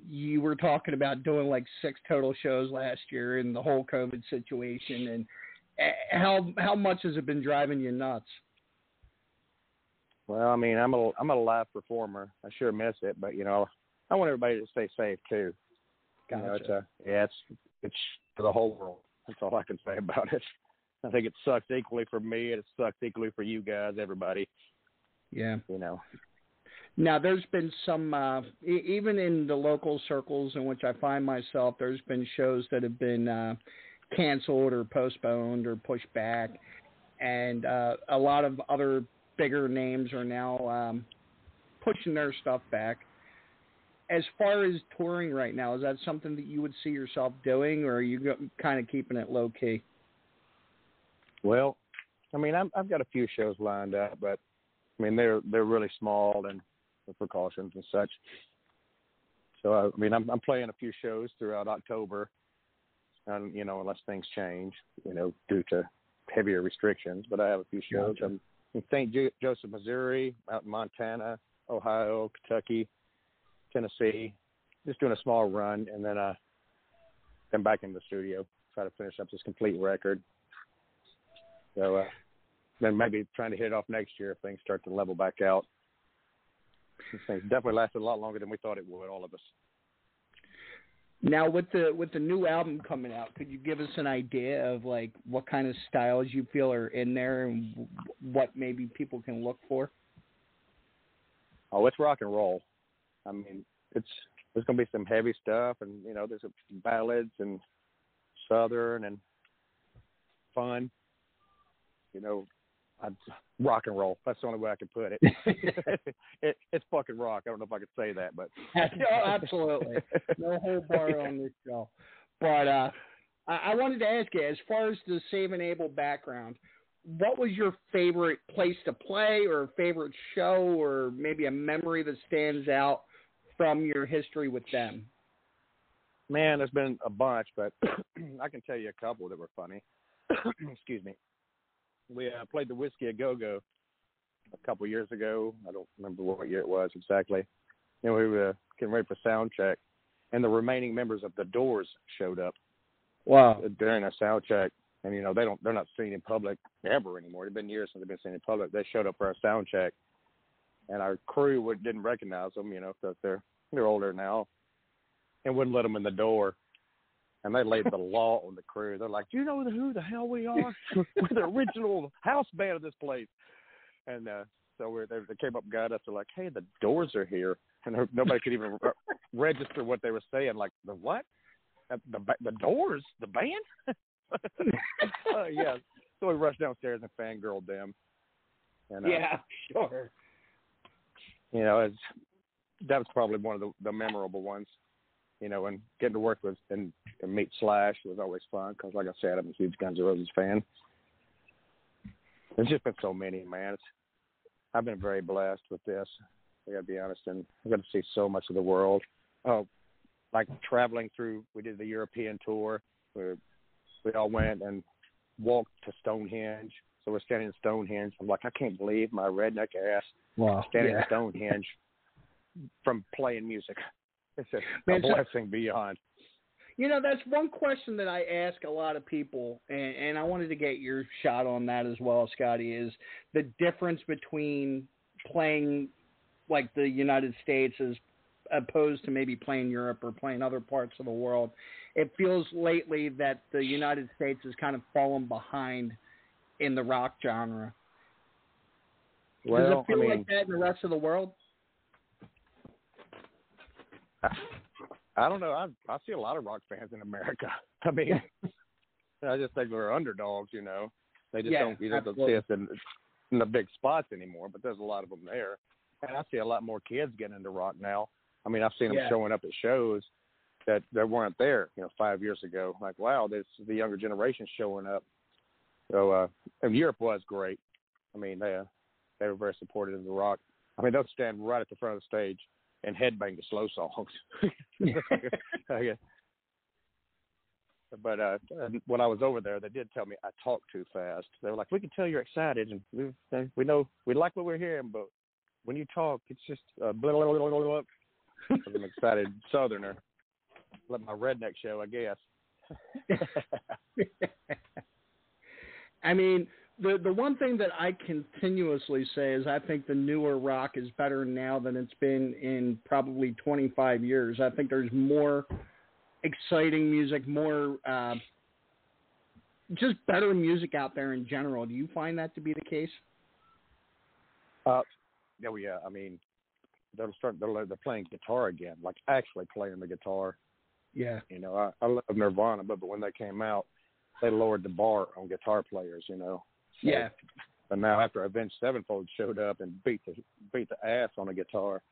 you were talking about doing like six total shows last year in the whole COVID situation, and uh, how how much has it been driving you nuts? Well, I mean, I'm a I'm a live performer. I sure miss it, but you know, I want everybody to stay safe too. You know, it's a yeah, it's it's for the whole world. That's all I can say about it. (laughs) I think it sucks equally for me, and it sucks equally for you guys, everybody. Yeah. You know. Now, there's been some, uh, e- even in the local circles in which I find myself, there's been shows that have been uh, canceled or postponed or pushed back, and uh, a lot of other bigger names are now um, pushing their stuff back. As far as touring right now, is that something that you would see yourself doing, or are you go- kind of keeping it low key? Well, I mean, I'm, I've got a few shows lined up, but I mean, they're they're really small and with precautions and such. So I, I mean, I'm I'm playing a few shows throughout October, and you know, unless things change, you know, due to heavier restrictions. But I have a few shows. Gotcha. I'm in St. Joseph, Missouri, out in Montana, Ohio, Kentucky, Tennessee, just doing a small run, and then uh, then back in the studio, try to finish up this complete record. So uh, then maybe trying to hit it off next year if things start to level back out. This thing's definitely lasted a lot longer than we thought it would, all of us. Now with the with the new album coming out, could you give us an idea of like what kind of styles you feel are in there and what maybe people can look for? Oh, it's rock and roll. I mean, it's there's gonna be some heavy stuff, and you know, there's some ballads and southern and fun. You know, I, rock and roll. That's the only way I can put it. (laughs) it. It's fucking rock. I don't know if I could say that, but (laughs) no, absolutely. No whole bar on this show. But uh I, I wanted to ask you, as far as the Saving Abel background, what was your favorite place to play or favorite show or maybe a memory that stands out from your history with them? Man, there's been a bunch, but (clears throat) I can tell you a couple that were funny. (clears throat) Excuse me. We uh, played the Whisky a Go Go a couple years ago. I don't remember what year it was exactly. And we were getting ready for sound check, and the remaining members of the Doors showed up Wow. during our sound check. And you know they don't they're not seen in public ever anymore. It's been years since they've been seen in public. They showed up for our sound check, and our crew would, didn't recognize them. You know, because they're they're older now, and wouldn't let them in the door. And they laid the (laughs) law on the crew. They're like, "Do you know who the hell we are? (laughs) We're the original house band of this place." And uh, so we're, they, they came up and got us. They're like, "Hey, the Doors are here," and nobody could even re- register what they were saying. Like, the what? Uh, The the Doors, the band? (laughs) uh, yeah. So we rushed downstairs and fangirled them. And, uh, Yeah, sure. You know, it's that was probably one of the, the memorable ones. You know, and getting to work with and, and meet Slash was always fun because, like I said, I'm a huge Guns N' Roses fan. There's just been so many, man. It's, I've been very blessed with this. I got to be honest, and I got to see so much of the world. Oh, like traveling through, we did the European tour. We all went and walked to Stonehenge. So we're standing in Stonehenge. I'm like, I can't believe my redneck ass Wow. standing Yeah. in Stonehenge (laughs) from playing music. (laughs) It's a, a Man, so- blessing beyond. You know, that's one question that I ask a lot of people, and, and I wanted to get your shot on that as well, Scotty. Is the difference between playing like the United States as opposed to maybe playing Europe or playing other parts of the world? It feels lately that the United States has kind of fallen behind in the rock genre. Well, Does it feel I mean, like that in the rest of the world? I don't know. I I see a lot of rock fans in America. (laughs) I mean, I just think we're underdogs. You know, they just Yeah, don't you just don't see us in in the big spots anymore. But there's a lot of them there, and I see a lot more kids getting into rock now. I mean, I've seen them Yeah. showing up at shows that that weren't there, you know, five years ago. Like, wow, this the younger generation showing up. So, uh, and Europe was great. I mean, they uh, they were very supportive of the rock. I mean, they'll stand right at the front of the stage and headbang the slow songs. (laughs) But uh, when I was over there, they did tell me I talk too fast. They were like, "We can tell you're excited, and we we know we like what we're hearing, but when you talk, it's just uh, blah (laughs) blah blah blah blah." 'Cause I'm an excited Southerner. Let my redneck show, I guess. (laughs) I mean, the the one thing that I continuously say is I think the newer rock is better now than it's been in probably 25 years. I think there's more exciting music, more uh, just better music out there in general. Do you find that to be the case? Uh, oh yeah, I mean, they'll start. They're, they're playing guitar again, like actually playing the guitar. Yeah. You know, I, I love Nirvana, but, but when they came out, they lowered the bar on guitar players. You know. So- Yeah. But now after Avenged Sevenfold showed up and beat the beat the ass on a guitar,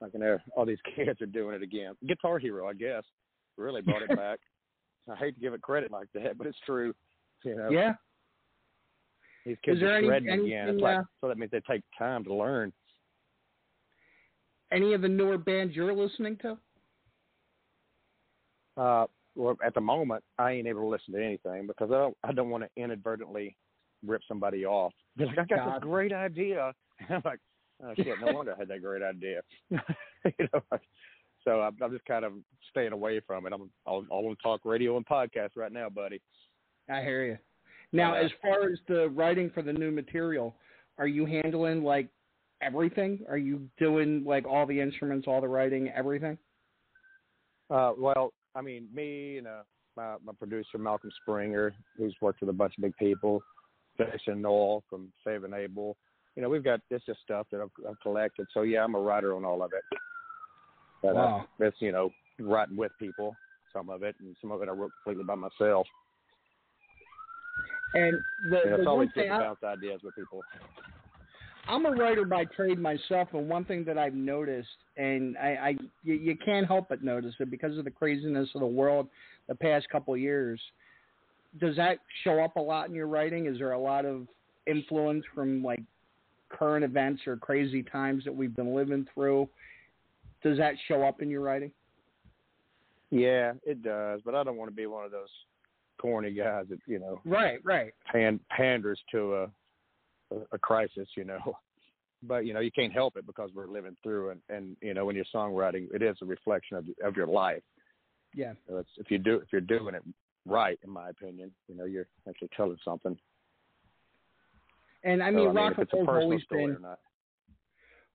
like and they're- all these (laughs) kids are doing it again. Guitar Hero, I guess, really brought it (laughs) back. I hate to give it credit like that, but it's true. You know. Yeah. These kids are any- shredding again. anything, It's like uh, so that means they take time to learn. Any of the newer bands you're listening to? Uh, well, at the moment, I ain't able to listen to anything because I don't. I don't want to inadvertently rip somebody off. They're like, I got God. this great idea. And (laughs) I'm like, oh shit, no wonder I had that great idea. (laughs) (laughs) you know. So I'm, I'm just kind of staying away from it. I'm all, all on talk radio and podcast right now, buddy. I hear you. Now, Uh, as far as the writing for the new material, are you handling like everything? Are you doing like all the instruments, all the writing, everything? Uh, well, I mean, me and uh, my, my producer Malcolm Springer, who's worked with a bunch of big people, Jason Null from Saving Abel. You know, we've got it's just stuff that I've, I've collected. So yeah, I'm a writer on all of it. But Wow. uh, it's you know writing with people, some of it, and some of it I wrote completely by myself. And the, You know, the it's always good to bounce ideas with people. I'm a writer by trade myself, and one thing that I've noticed, and I, I you, you can't help but notice it because of the craziness of the world the past couple of years. Does that show up a lot in your writing? Is there a lot of influence from like current events or crazy times that we've been living through? Does that show up in your writing? Yeah, it does, but I don't want to be one of those corny guys that you know Right, right. pan, panders to a, a crisis, you know. (laughs) But you know you can't help it because we're living through, and and you know when you're songwriting, it is a reflection of of your life. Yeah. So it's, if you do if you're doing it right, in my opinion, you know you're actually telling something. And I So, mean, rock and roll's always been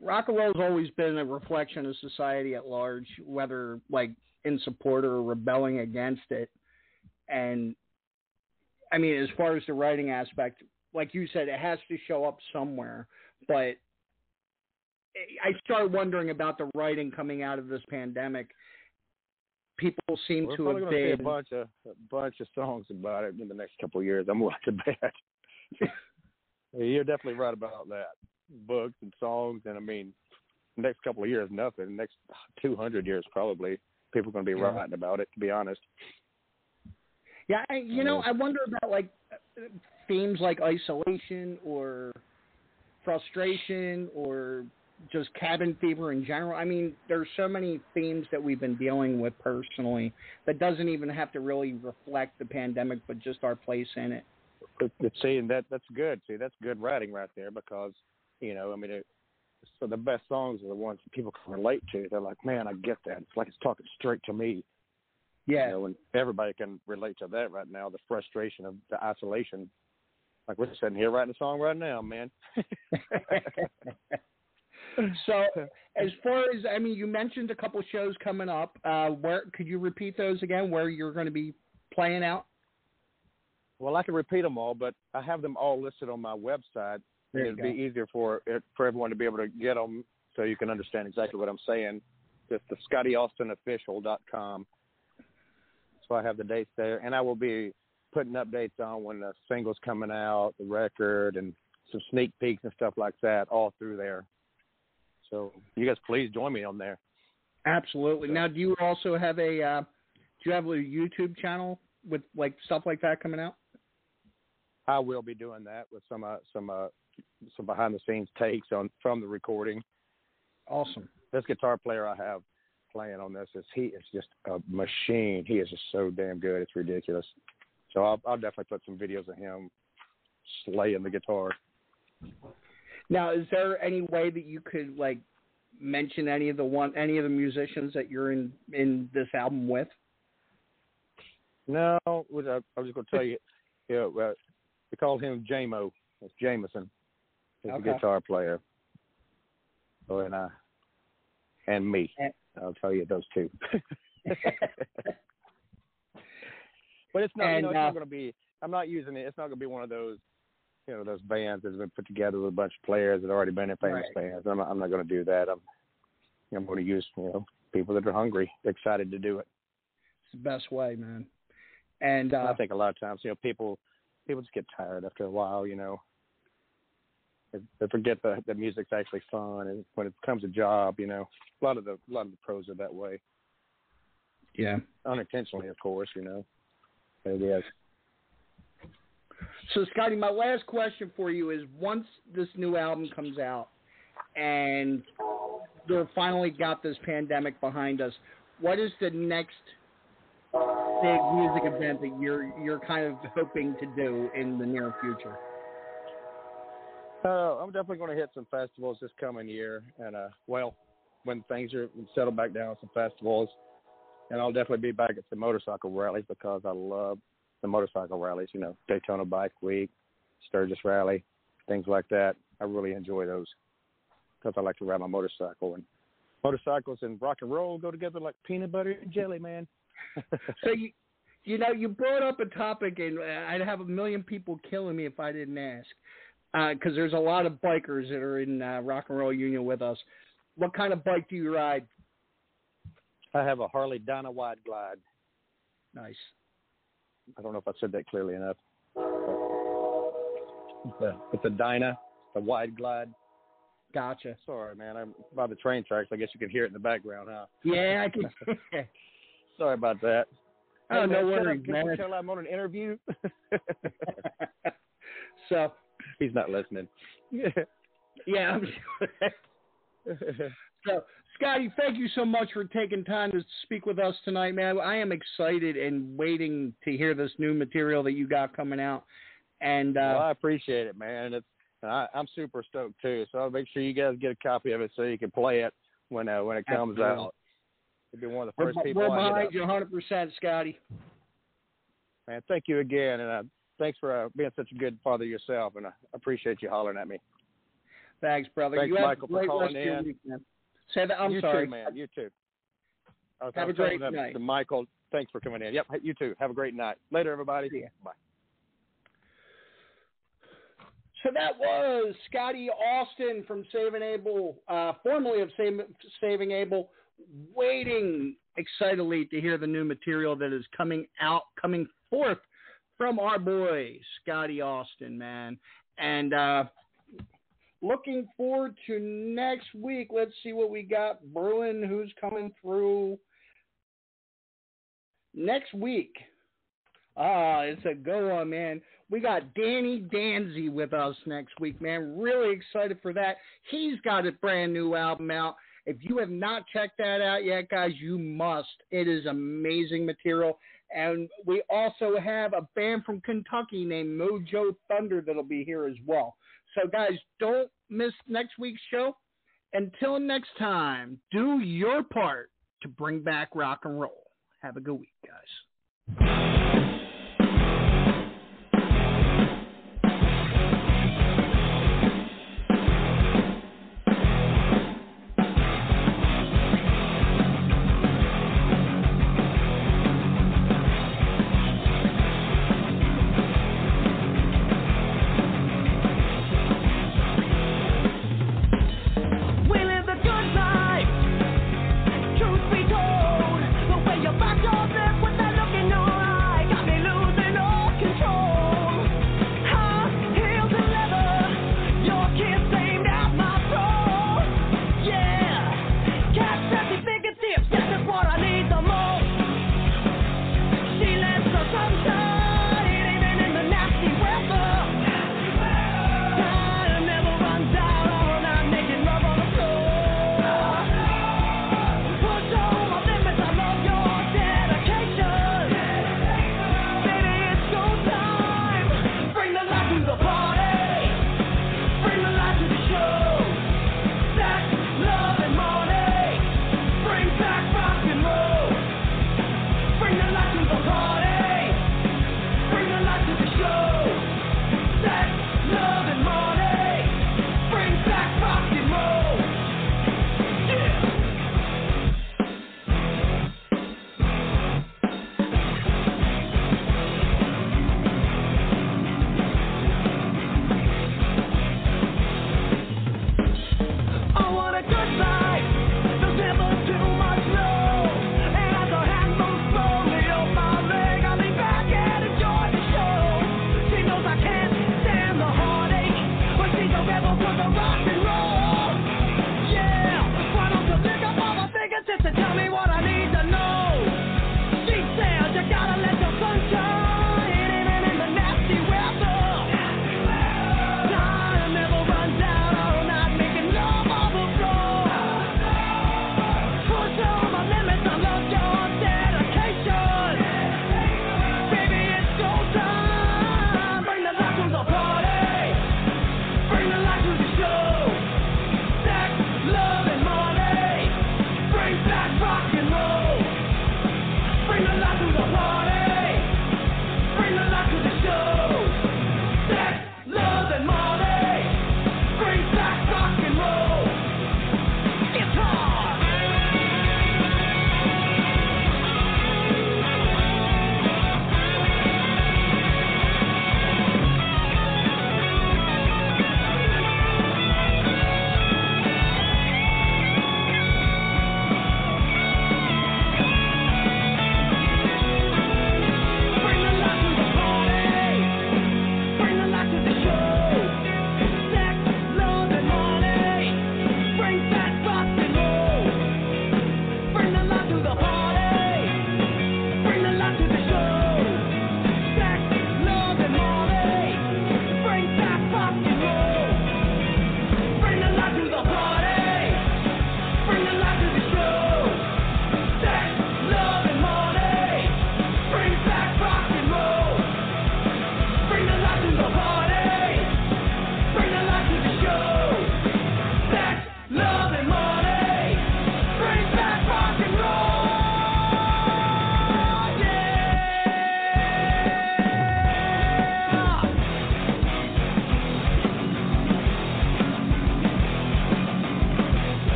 rock and roll's always been a reflection of society at large, whether like in support or rebelling against it. And I mean, as far as the writing aspect, like you said, it has to show up somewhere. But I start wondering about the writing coming out of this pandemic. People seem We're to have going see a bunch of a bunch of songs about it in the next couple of years. I'm willing to bet. (laughs) You're definitely right about that. Books and songs, and I mean, next couple of years, nothing. Next 200 years, probably people are going to be Yeah. writing about it. To be honest. Yeah, I, you know, I wonder about like themes like isolation or frustration or just cabin fever in general. I mean, there's so many themes that we've been dealing with personally that doesn't even have to really reflect the pandemic, but just our place in it. See, and that that's good. See, that's good writing right there because you know, I mean, it, so the best songs are the ones that people can relate to. They're like, man, I get that. It's like it's talking straight to me. Yeah. You know, and everybody can relate to that right now. The frustration of the isolation. Like we're sitting here writing a song right now, man. (laughs) So, as far as I mean, you mentioned a couple shows coming up. Uh, where could you repeat those again? Where you're going to be playing out? Well, I can repeat them all, but I have them all listed on my website. It'd be easier for for everyone to be able to get them, so you can understand exactly what I'm saying. It's the ScottyAustinOfficial.com. So I have the dates there, and I will be putting updates on when the singles coming out, the record, and some sneak peeks and stuff like that, all through there. So you guys, please join me on there. Absolutely. Now, do you also have a uh, do you have a YouTube channel with like stuff like that coming out? I will be doing that with some uh, some uh, some behind the scenes takes on from the recording. Awesome. This guitar player I have playing on this is he is just a machine. He is just so damn good. It's ridiculous. So I'll, I'll definitely put some videos of him slaying the guitar. Now, is there any way that you could like mention any of the one any of the musicians that you're in in this album with? No, I, I was just going to tell you, (laughs) Yeah, uh, we call him Jamo. It's Jameson. He's Okay. the guitar player. So and I and me. And- I'll tell you those two. (laughs) (laughs) but it's not. you know, it's uh, not going to be. I'm not using it. It's not going to be one of those. You know, those bands that's been put together with a bunch of players that have already been in famous Right. bands. I'm not, I'm not going to do that. I'm. I'm going to use you know people that are hungry, excited to do it. It's the best way, man. And uh, I think a lot of times, you know, people people just get tired after a while. You know, they, they forget that the music's actually fun, and when it becomes a job, you know, a lot of the a lot of the pros are that way, yeah. unintentionally, of course. You know, it is. So, Scotty, my last question for you is: once this new album comes out, and they're finally got this pandemic behind us, what is the next big music event that you're you're kind of hoping to do in the near future? Uh, I'm definitely going to hit some festivals this coming year, and uh, well, when things are settled back down, some festivals, and I'll definitely be back at the motorcycle rallies because I love the motorcycle rallies. You know, Daytona Bike Week, Sturgis Rally, things like that. I really enjoy those because I like to ride my motorcycle, and motorcycles and rock and roll go together like peanut butter and jelly, man. (laughs) So you you know you brought up a topic, and I'd have a million people killing me if I didn't ask, because there's a lot of bikers that are in uh, Rock and Roll Union with us. What kind of bike do you ride? I have a Harley Dyna Wide Glide. Nice. I don't know if I said that clearly enough. It's a, it's a Dyna, a wide glide. Gotcha. Sorry, man. I'm by the train tracks. I guess you can hear it in the background, huh? Yeah, I can. (laughs) (laughs) Sorry about that. Oh, Hey, no man, worries, man. Tell I'm on an interview. (laughs) so He's not listening. yeah, I'm sure. (laughs) so Scotty, thank you so much for taking time to speak with us tonight, man. I am excited and waiting to hear this new material that you got coming out. And uh, well, I appreciate it, man. It's and I, I'm super stoked too. So I'll make sure you guys get a copy of it so you can play it when uh, when it comes Absolutely. out. You'll be one of the we're, first people we're behind you 100, percent Scotty. Man, thank you again, and uh, thanks for uh, being such a good father yourself, and I appreciate you hollering at me. Thanks, brother. Thanks, you have Michael, a for great calling rest of your in. week, man. Say that. I'm you sorry, too, man. You too. I Have a great night. To Michael, thanks for coming in. Yep, you too. Have a great night. Later, everybody. Bye. So that was Scotty Austin from Saving Abel, uh, formerly of Saving, Saving Abel, waiting excitedly to hear the new material that is coming out, coming forth from our boy Scotty Austin, man. And uh, looking forward to next week. Let's see what we got brewing. Who's coming through next week? Ah, it's a go man. We got Danny Danzi with us next week, man. Really excited for that. He's got a brand new album out. If you have not checked that out yet, guys, you must. It is amazing material. And we also have a band from Kentucky named Mojo Thunder that'll be here as well. So, guys, don't miss next week's show. Until next time, do your part to bring back rock and roll. Have a good week, guys.